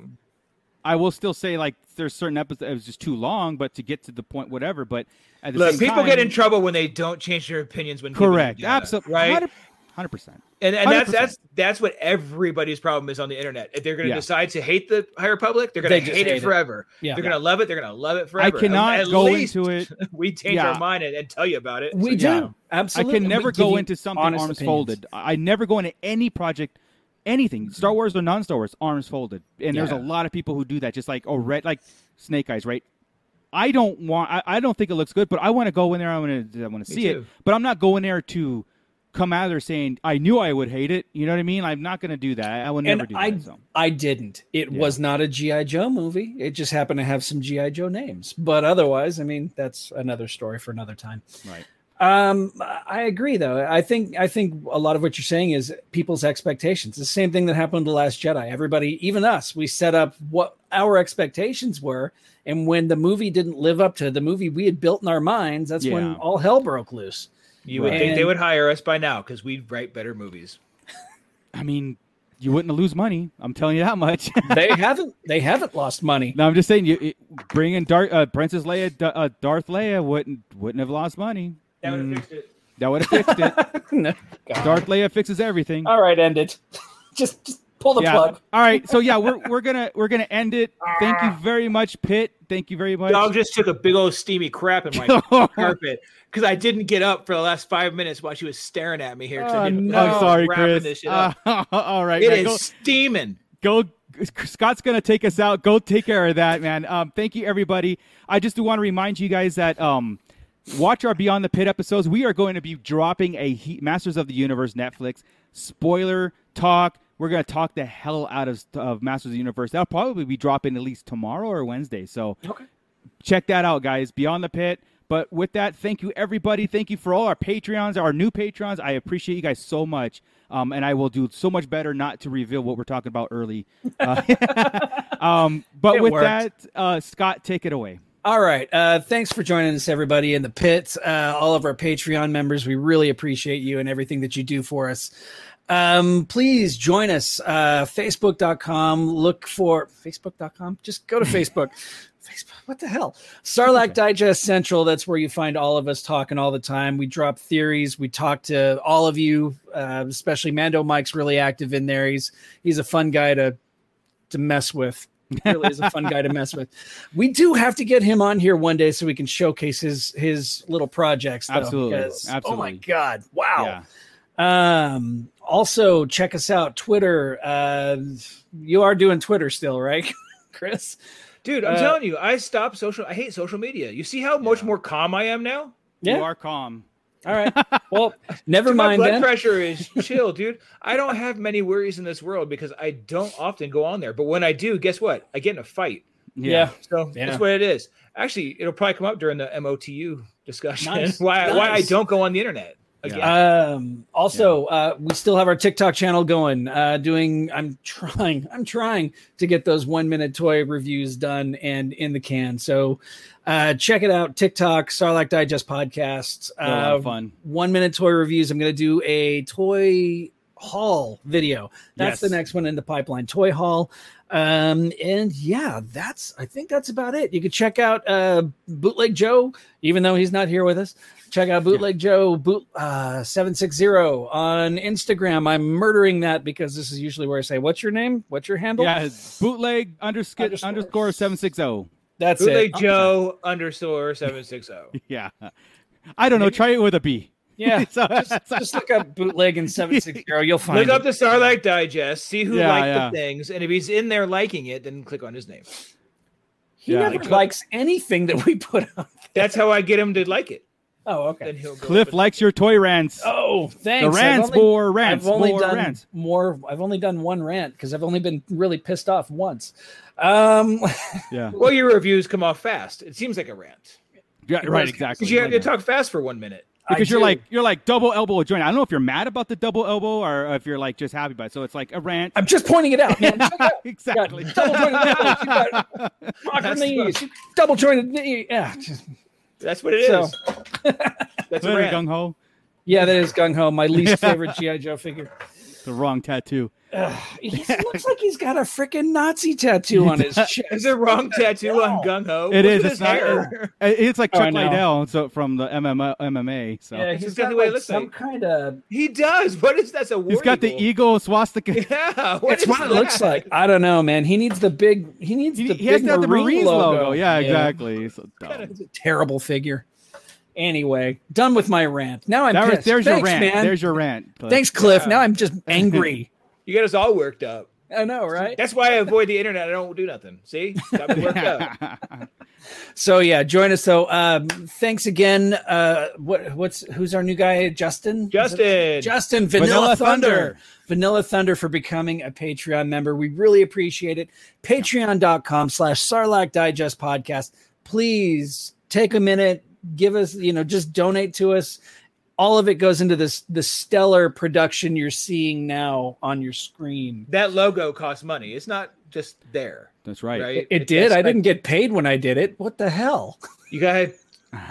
I will still say like there's certain episodes it was just too long, but to get to the point, whatever. But at the look, same people time, get in trouble when they don't change their opinions when Correct, absolutely, right. Hundred percent. And, and that's 100%. that's that's what everybody's problem is on the internet. If they're going to Yeah. decide to hate the higher public, they're going to just hate, hate it it. forever. Yeah. They're going to love it. They're going to love it forever. I cannot At go least into it. we change Yeah. our mind and, and tell you about it. We So, do. yeah. Absolutely. I can never We go into something arms opinions. folded. I never go into any project, anything, Star Wars or non-Star Wars, arms folded. And there's a lot of people who do that, just like oh, red, like Snake Eyes, right? I don't want. I, I don't think it looks good, but I want to go in there. I want to. I want to see it, but I'm not going there to come out of there saying I knew I would hate it. You know what I mean? I'm not going to do that. I will never And do I, that. So. I didn't. It Yeah. was not a GI Joe movie. It just happened to have some GI Joe names. But otherwise, I mean, that's another story for another time. Right. Um, I agree, though. I think I think a lot of what you're saying is people's expectations. The same thing that happened to the Last Jedi. Everybody, even us, we set up what our expectations were, and when the movie didn't live up to the movie we had built in our minds, that's when all hell broke loose. You would Right. think they would hire us by now because we'd write better movies. I mean, you wouldn't lose money. I'm telling you that much. They haven't. They haven't lost money. no, I'm just saying you it, bringing Dar- uh, Princess Leia, D- uh, Darth Leia wouldn't wouldn't have lost money. That would have Mm, fixed it. that would have fixed it. No. God. Darth Leia fixes everything. All right, end it. just, just pull the yeah. plug. All right. So yeah, we're we're gonna we're gonna end it. Thank you very much, Pitt. Thank you very much. Dog just took a big old steamy crap in my carpet because I didn't get up for the last five minutes while she was staring at me here. I Oh, didn't no. I'm sorry, Chris. This shit up. Uh, all right. it man. is Go- steaming. go scott's gonna take us out go take care of that man um thank you everybody i just do want to remind you guys that um watch our beyond the pit episodes we are going to be dropping a he- masters of the universe netflix spoiler talk we're going to talk the hell out of, of masters of the universe that'll probably be dropping at least tomorrow or wednesday so Okay. check that out guys beyond the pit but with that thank you everybody thank you for all our patreons our new Patreons. i appreciate you guys so much um, and i will do so much better not to reveal what we're talking about early uh, um, but It with worked. that uh, scott take it away All right. Uh, thanks for joining us, everybody in the pit. Uh, all of our Patreon members, we really appreciate you and everything that you do for us. Um, please join us. Uh, Facebook.com. Look for Facebook.com. Just go to Facebook. Facebook. What the hell? Sarlacc Digest Central. That's where you find all of us talking all the time. We drop theories. We talk to all of you, uh, especially Mando Mike's really active in there. He's he's a fun guy to to mess with. really is a fun guy to mess with. We do have to get him on here one day so we can showcase his his little projects. Though, Absolutely. because- Oh my god! Wow. yeah Um. Also, check us out. Twitter. Uh, you are doing Twitter still, right, Chris? Dude, I'm Uh, telling you, I stopped social. I hate social media. You see how much more calm I am now? Yeah. you are calm All right. Well, never My mind blood then. pressure is chill, dude. I don't have many worries in this world because I don't often go on there. But when I do, guess what? I get in a fight. Yeah. So Yeah. that's what it is. Actually, it'll probably come up during the MOTU discussion. Nice. why why I don't go on the internet again. Um, also, uh, we still have our TikTok channel going. Uh, doing, I'm trying, I'm trying to get those one minute toy reviews done and in the can. So, uh, check it out. TikTok, Sarlacc Digest podcast. a lot of Uh, fun one minute toy reviews. I'm going to do a toy haul video. That's Yes. the next one in the pipeline. Toy haul. Um, and yeah, that's I think that's about it. You can check out uh Bootleg Joe, even though he's not here with us. Check out Bootleg Joe boot uh 760 on Instagram. I'm murdering that because this is usually where I say, What's your name? What's your handle? yeah bootleg underscore Underscore. underscore 760 That's Bootleg it. Joe underscore seven six zero. yeah i don't know try it with a b Yeah, So- just, just look up bootleg in seven six zero. You'll find Look it. up the Sarlacc Digest, see who Yeah, liked yeah. the things, and if he's in there liking it, then click on his name. he Yeah. never likes anything that we put on. That's how I get him to like it. Oh, okay. Then he'll go Cliff and- likes your toy rants. Oh, the thanks. I've rants, only- more rants, I've only more done rants. more. I've only done one rant because I've only been really pissed off once. Um, Yeah, Well, your reviews come off fast. It seems like a rant. yeah right, exactly. Because you have to talk fast for one minute. because I you're do. like you're like double elbow joint. I don't know if you're mad about the double elbow or if you're like just happy about it. So it's like a rant. I'm just pointing it out. Man. Check it out. You exactly. double jointed elbows. You got rocker That's knees. Double jointed knee. Yeah, just- That's what it is. So- That's a Later, rant. gung ho. yeah. That is gung ho. My least favorite GI Joe figure. The wrong tattoo. He looks like he's got a freaking Nazi tattoo on his chest. Is it wrong tattoo on Gung Ho? It Look is. It's not. hair. It's like Oh, I Chuck know. Liddell, so from the MMA. MMA so Yeah, This he's is got exactly what it like some like. kind of. He does. What is that? A war he's got the eagle swastika. Yeah, what It's is what it looks like. I don't know, man. He needs the big. He needs He, the he big has to have the Marine Marines logo. logo. Yeah, exactly. It's so dumb. It's a terrible figure. Anyway, done with my rant. Now I'm That pissed. there's Thanks, your rant. man. There's your rant. Cliff. Thanks, Cliff. Now I'm just angry. You got us all worked up. I know, right? That's why I avoid the internet. I don't do nothing. See, got me worked up. So yeah, join us. though. um, thanks again. Uh, what what's who's our new guy? Justin. Justin. Justin Vanilla, Vanilla Thunder. Thunder. Vanilla Thunder for becoming a Patreon member. We really appreciate it. Patreon.com slash Sarlacc Digest Podcast. Please take a minute, give us, you know, just donate to us. All of it goes into this the stellar production you're seeing now on your screen. That logo costs money. It's not just there, That's right. right? It, It- did. I didn't get paid when I did it. What the hell? You got.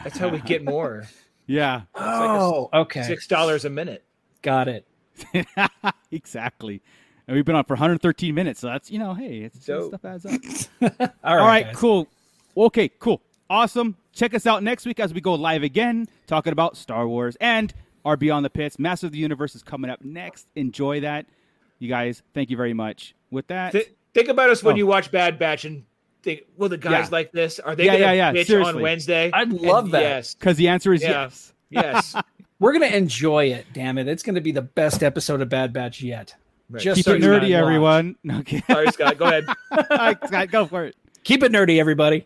That's how we get more. Yeah, like a Oh, okay. Six dollars a minute. Got it. exactly. And we've been on for 113 minutes, so that's you know, hey, it's Dope. stuff adds up. All right. All right, guys. cool. Okay, cool. Awesome. Check us out next week as we go live again, talking about Star Wars and our Beyond the Pits. Master of the Universe is coming up next. Enjoy that. You guys, thank you very much. With that, Th- think about us when Oh. you watch Bad Batch and think, will the guys Yeah. like this? Are they Yeah, gonna yeah, yeah, bitch seriously. on Wednesday? I'd love And that. Yes, because the answer is Yeah. yes. yes. We're gonna enjoy it. Damn it! It's gonna be the best episode of Bad Batch yet. Right. Just Keep so it nerdy, know. everyone. Okay. Sorry, Scott. Go ahead. All right, Scott, go for it. Keep it nerdy, everybody.